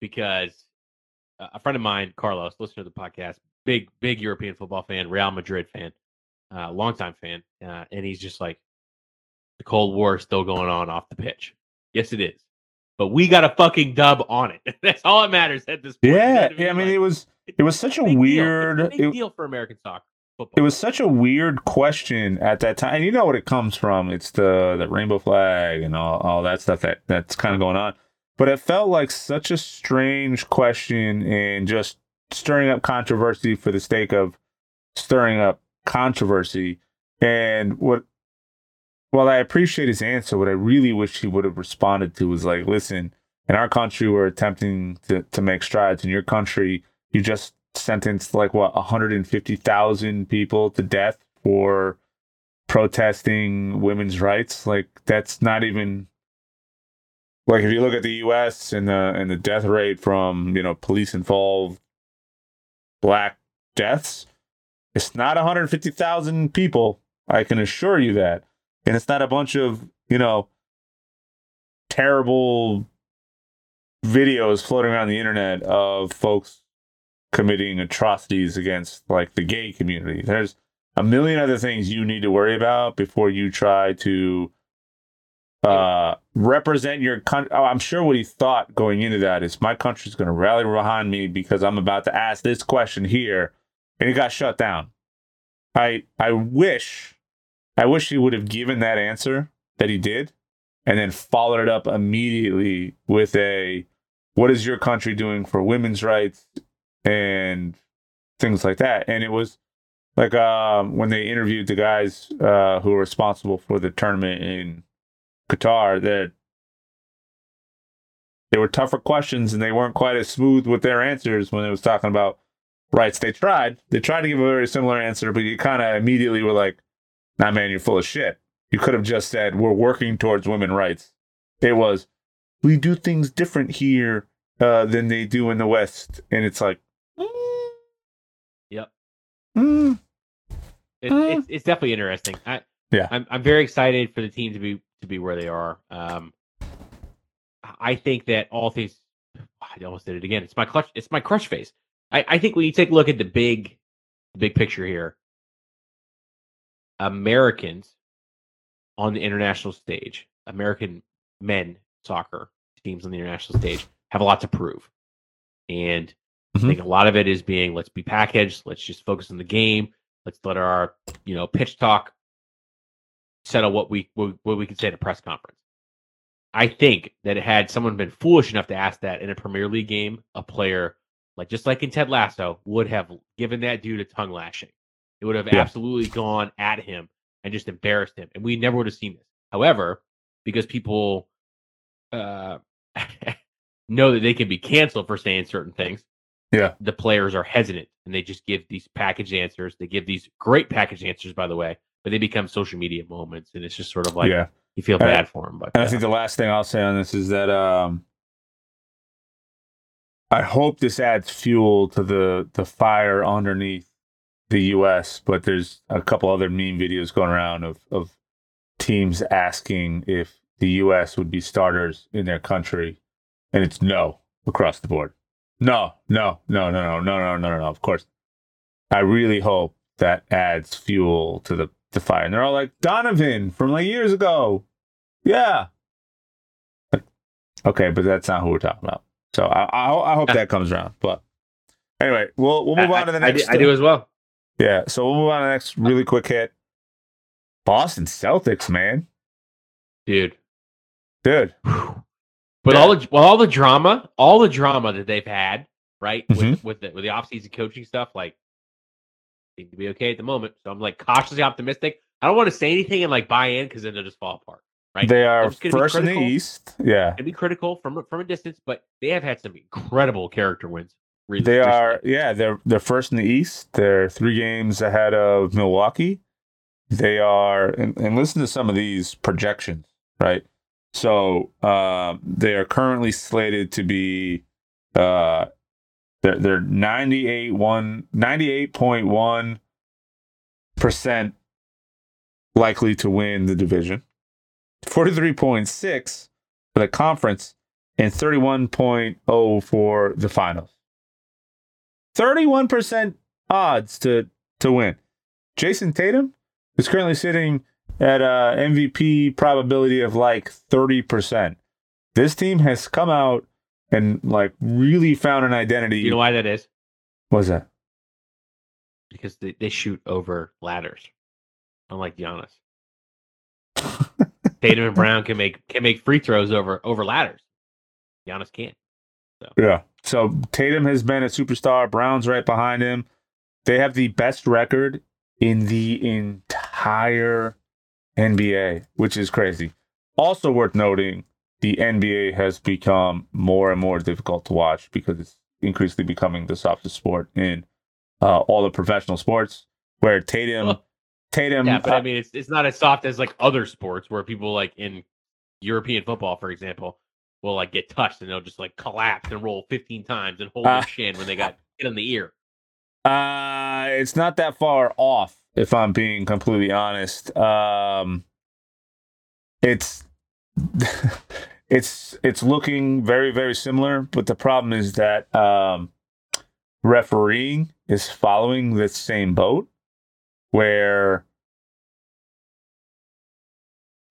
because uh, a friend of mine, Carlos, listener to the podcast, big, big European football fan, Real Madrid fan, uh, longtime fan. Uh, and he's just like, the Cold War is still going on off the pitch. Yes, it is. But we got a fucking dub on it. *laughs* That's all that matters at this point. Yeah, yeah. I mean, Like, it was it was such a deal. Weird. a big it- deal for American soccer football. it was such a weird question at that time. And you know what it comes from? It's the the rainbow flag and all, all that stuff that that's kind of going on. But it felt like such a strange question and just stirring up controversy for the sake of stirring up controversy. And what while I appreciate his answer, what I really wish he would have responded to was like, listen, in our country we're attempting to, to make strides. In your country, you just sentenced like what 150,000 people to death for protesting women's rights. Like that's not even like if you look at the US and the and the death rate from, you know, police involved black deaths, it's not 150,000 people. I can assure you that. And it's not a bunch of, you know, terrible videos floating around the internet of folks committing atrocities against like the gay community. There's a million other things you need to worry about before you try to uh represent your country. Oh, I'm sure what he thought going into that is my country's going to rally behind me because I'm about to ask this question here and it got shut down. I I wish I wish he would have given that answer that he did and then followed it up immediately with a what is your country doing for women's rights and things like that. And it was like um, when they interviewed the guys uh, who were responsible for the tournament in Qatar, that they were tougher questions and they weren't quite as smooth with their answers when it was talking about rights. They tried. They tried to give a very similar answer, but you kind of immediately were like, "Nah, man, you're full of shit." You could have just said, "We're working towards women rights." It was, "We do things different here uh, than they do in the West," and it's like, mm, Yep. mm, It, it's, it's definitely interesting. I, Yeah. I'm I'm very excited for the team to be to be where they are. Um, I think that all things. I almost did it again. It's my clutch. It's my crush face. I, I think when you take a look at the big, the big picture here, Americans on the international stage, American men soccer teams on the international stage have a lot to prove, and I Mhm. think a lot of it is being let's be packaged, let's just focus on the game, let's let our you know pitch talk settle what we what, what we can say at a press conference. I think that had someone been foolish enough to ask that in a Premier League game, a player like just like in Ted Lasso would have given that dude a tongue lashing. It would have Yeah. absolutely gone at him and just embarrassed him, and we never would have seen this. However, because people uh, *laughs* know that they can be canceled for saying certain things, Yeah. the players are hesitant and they just give these packaged answers. They give these great packaged answers, by the way, but they become social media moments, and it's just sort of like yeah. you feel I- bad for them. But And I uh, think the last thing I'll say on this is that um, I hope this adds fuel to the the fire underneath the U.S. But there's a couple other meme videos going around of of teams asking if the U.S. would be starters in their country, and it's no across the board. No, no, no, no, no, no, no, no, no, no. Of course, I really hope that adds fuel to the the fire. And they're all like Donovan from like years ago. Yeah. Okay, but that's not who we're talking about. So I I, I hope that comes around. But anyway, we'll we'll move I, on to the next. I, do, I do as well, Yeah, so we'll move on to the next really quick hit. Boston Celtics, man, dude. dude. But Yeah. all the well, all the drama, all the drama that they've had, right, Mm-hmm. with with the with the offseason coaching stuff, like seem to be okay at the moment. So I'm like cautiously optimistic. I don't want to say anything and like buy in because then they'll just fall apart. Right? They are It's gonna be first in the. East. Yeah, It'd be critical from a- from a distance, but they have had some incredible character wins They the are, yeah, they're they're first in the East. They're three games ahead of Milwaukee. They are, and, and listen to some of these projections, right? So um, they are currently slated to be, uh, they're they're 98 one 98.1 percent likely to win the division, 43.6 for the conference, and 31.0 for the finals. 31% odds to to win. Jayson Tatum is currently sitting at a MVP probability of like 30%. This team has come out and like really found an identity. You know why that is? What's that? Because they, they shoot over ladders, unlike Giannis. *laughs* Tatum and Brown can make can make free throws over over ladders. Giannis can't. So. Yeah. So Tatum has been a superstar. Brown's right behind him. They have the best record in the entire NBA, which is crazy. Also worth noting, the NBA has become more and more difficult to watch because it's increasingly becoming the softest sport in uh, all the professional sports. Where Tatum, Well, Tatum, Yeah, but uh, I mean, it's it's not as soft as like other sports where people like in European football, for example, will like get touched and they'll just like collapse and roll 15 times and hold Uh, their shin when they got hit on the ear. Uh, it's not that far off, if I'm being completely honest. Um, it's *laughs* it's it's looking very very similar, but the problem is that um, refereeing is following the same boat, where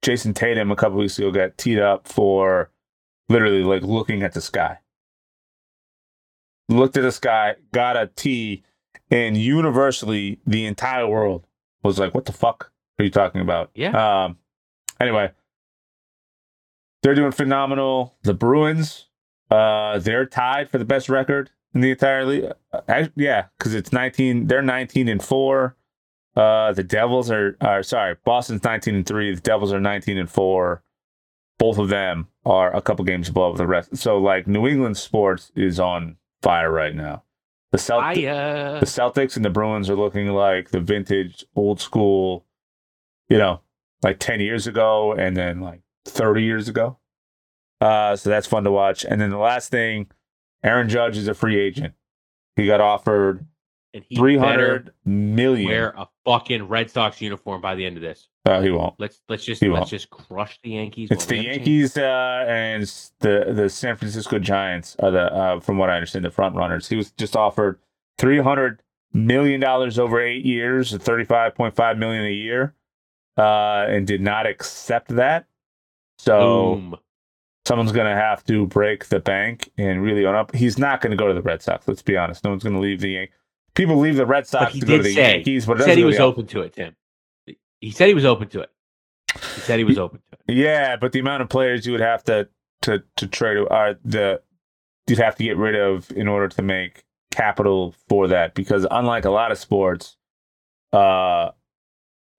Jayson Tatum a couple weeks ago got teed up for literally like looking at the sky. Looked at the sky, got a tee, and universally the entire world was like, "What the fuck are you talking about?" Yeah. Um. Anyway, they're doing phenomenal. The Bruins, uh, they're tied for the best record in the entire league. Uh, act- yeah, because it's nineteen. They're nineteen and four. Uh, the Devils are, are sorry. Boston's nineteen and three. The Devils are nineteen and four. Both of them are a couple games above the rest. So, like, New England sports is on fire right now. The Celtics, I uh the Celtics and the Bruins are looking like the vintage, old school, you know, like 10 years ago and then like 30 years ago. Uh, so that's fun to watch. And then the last thing, Aaron Judge is a free agent. He got offered and he three hundred million. wear a fucking Red Sox uniform by the end of this. Uh, he won't. Let's let's just He let's won't. just crush the Yankees. It's the we have a chance. Yankees uh, and the the San Francisco Giants are the, uh, from what I understand, the front runners. He was just offered three hundred million dollars over eight years, thirty five point five million a year, uh, and did not accept that. So Boom. someone's gonna have to break the bank and really own up. He's not gonna go to the Red Sox. Let's be honest. No one's gonna leave the Yan- people leave the Red Sox to go to the say- Yankees, but He said he was open to it, Tim. He said he was open to it. He said he was open to it. Yeah, but the amount of players you would have to to to trade are the you'd have to get rid of in order to make capital for that because unlike a lot of sports, uh,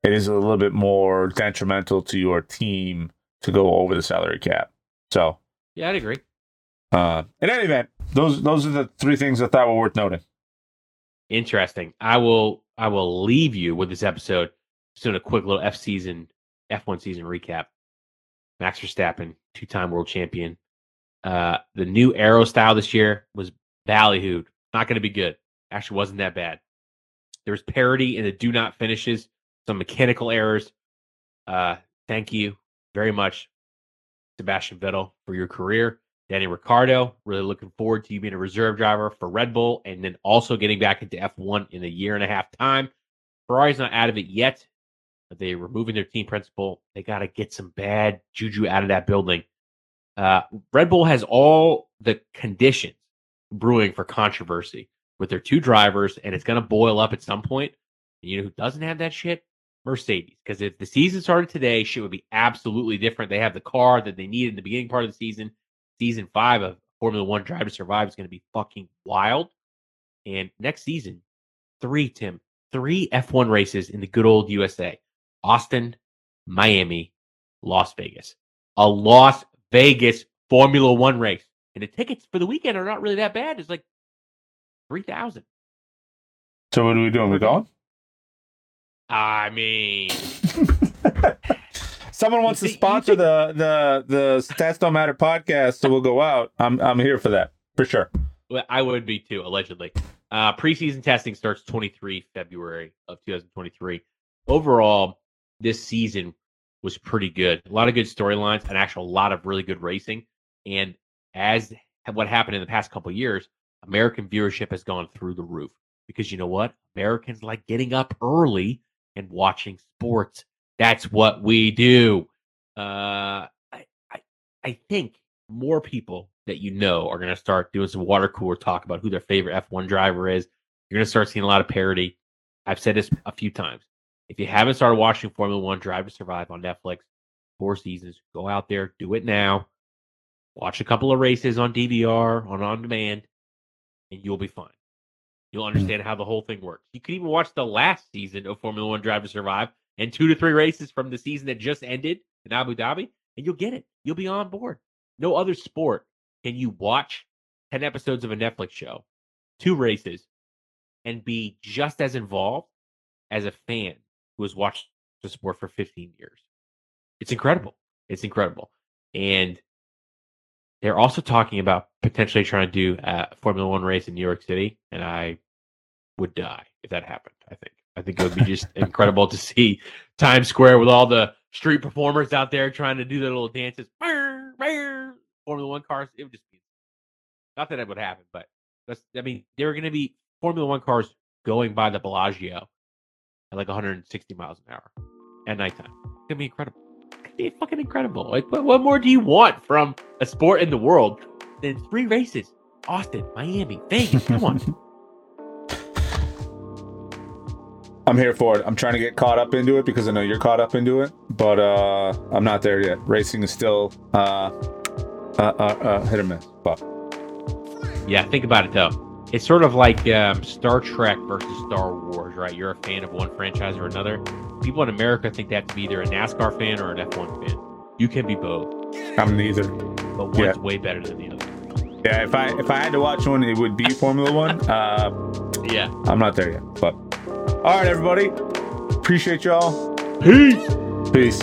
it is a little bit more detrimental to your team to go over the salary cap. So, Yeah, I'd agree. uh, in any event, those those are the three things I thought were worth noting. Interesting. I will I will leave you with this episode. Just doing a quick little F season F1 season recap. Max Verstappen, two time world champion. Uh, the new aero style this year was ballyhooed. Not going to be good. Actually, wasn't that bad. There was parity in the do not finishes, some mechanical errors. Uh, thank you very much, Sebastian Vettel, for your career. Danny Ricciardo, really looking forward to you being a reserve driver for Red Bull and then also getting back into F1 in a year and a half time. Ferrari's not out of it yet, but they're removing their team principal. They got to get some bad juju out of that building. Uh, Red Bull has all the conditions brewing for controversy with their two drivers, and it's going to boil up at some point. You know who doesn't have that shit? Mercedes. Because if the season started today, shit would be absolutely different. They have the car that they need in the beginning part of the season. Season five of Formula One Drive to Survive is going to be fucking wild. And next season, three, Tim, three F1 races in the good old USA Austin, Miami, Las Vegas. A Las Vegas Formula One race. And the tickets for the weekend are not really that bad. It's like three thousand. So what are we doing? We're going? I mean, Someone wants to sponsor the the the Stats Don't Matter podcast, so we'll go out. I'm I'm here for that for sure. well, I would be too, allegedly. Uh, preseason testing starts 23 February of 2023. Overall, this season was pretty good. A lot of good storylines, and actually a lot of really good racing. And as what happened in the past couple of years, American viewership has gone through the roof because you know what? Americans like getting up early and watching sports. That's what we do. Uh, I, I, I think more people that you know are going to start doing some water cooler talk about who their favorite F1 driver is. You're going to start seeing a lot of parody. I've said this a few times. If you haven't started watching Formula One Drive to Survive on Netflix, four seasons, go out there, do it now. Watch a couple of races on DVR, on on demand, and you'll be fine. You'll mm. understand how the whole thing works. You can even watch the last season of Formula One Drive to Survive and two to three races from the season that just ended in Abu Dhabi, and you'll get it. You'll be on board. No other sport can you watch 10 episodes of a Netflix show, two races, and be just as involved as a fan who has watched the sport for 15 years. It's incredible. It's incredible. And they're also talking about potentially trying to do a Formula One race in New York City, and I would die if that happened. I think. I think it would be just *laughs* incredible to see Times Square with all the street performers out there trying to do their little dances. Formula One cars. It would just be not that that would happen, but that's. I mean, there are going to be Formula One cars going by the Bellagio at like 160 miles an hour at nighttime. It's gonna be incredible. It's gonna be fucking incredible. Like, what, what more do you want from a sport in the world than three races? Austin, Miami, Vegas. Come on. *laughs* I'm here for it. I'm trying to get caught up into it because I know you're caught up into it, but uh, I'm not there yet. Racing is still uh, uh, uh, uh, hit or miss. But Yeah, think about it though. It's sort of like um, Star Trek versus Star Wars, right? You're a fan of one franchise or another. People in America think they have to be either a NASCAR fan or an F1 fan. You can be both, I'm neither. but one's Yeah. way better than the other. Yeah, if I if I had to watch one, it would be Formula One. Uh, Yeah. I'm not there yet. But all right, everybody. Appreciate y'all. Peace. Peace.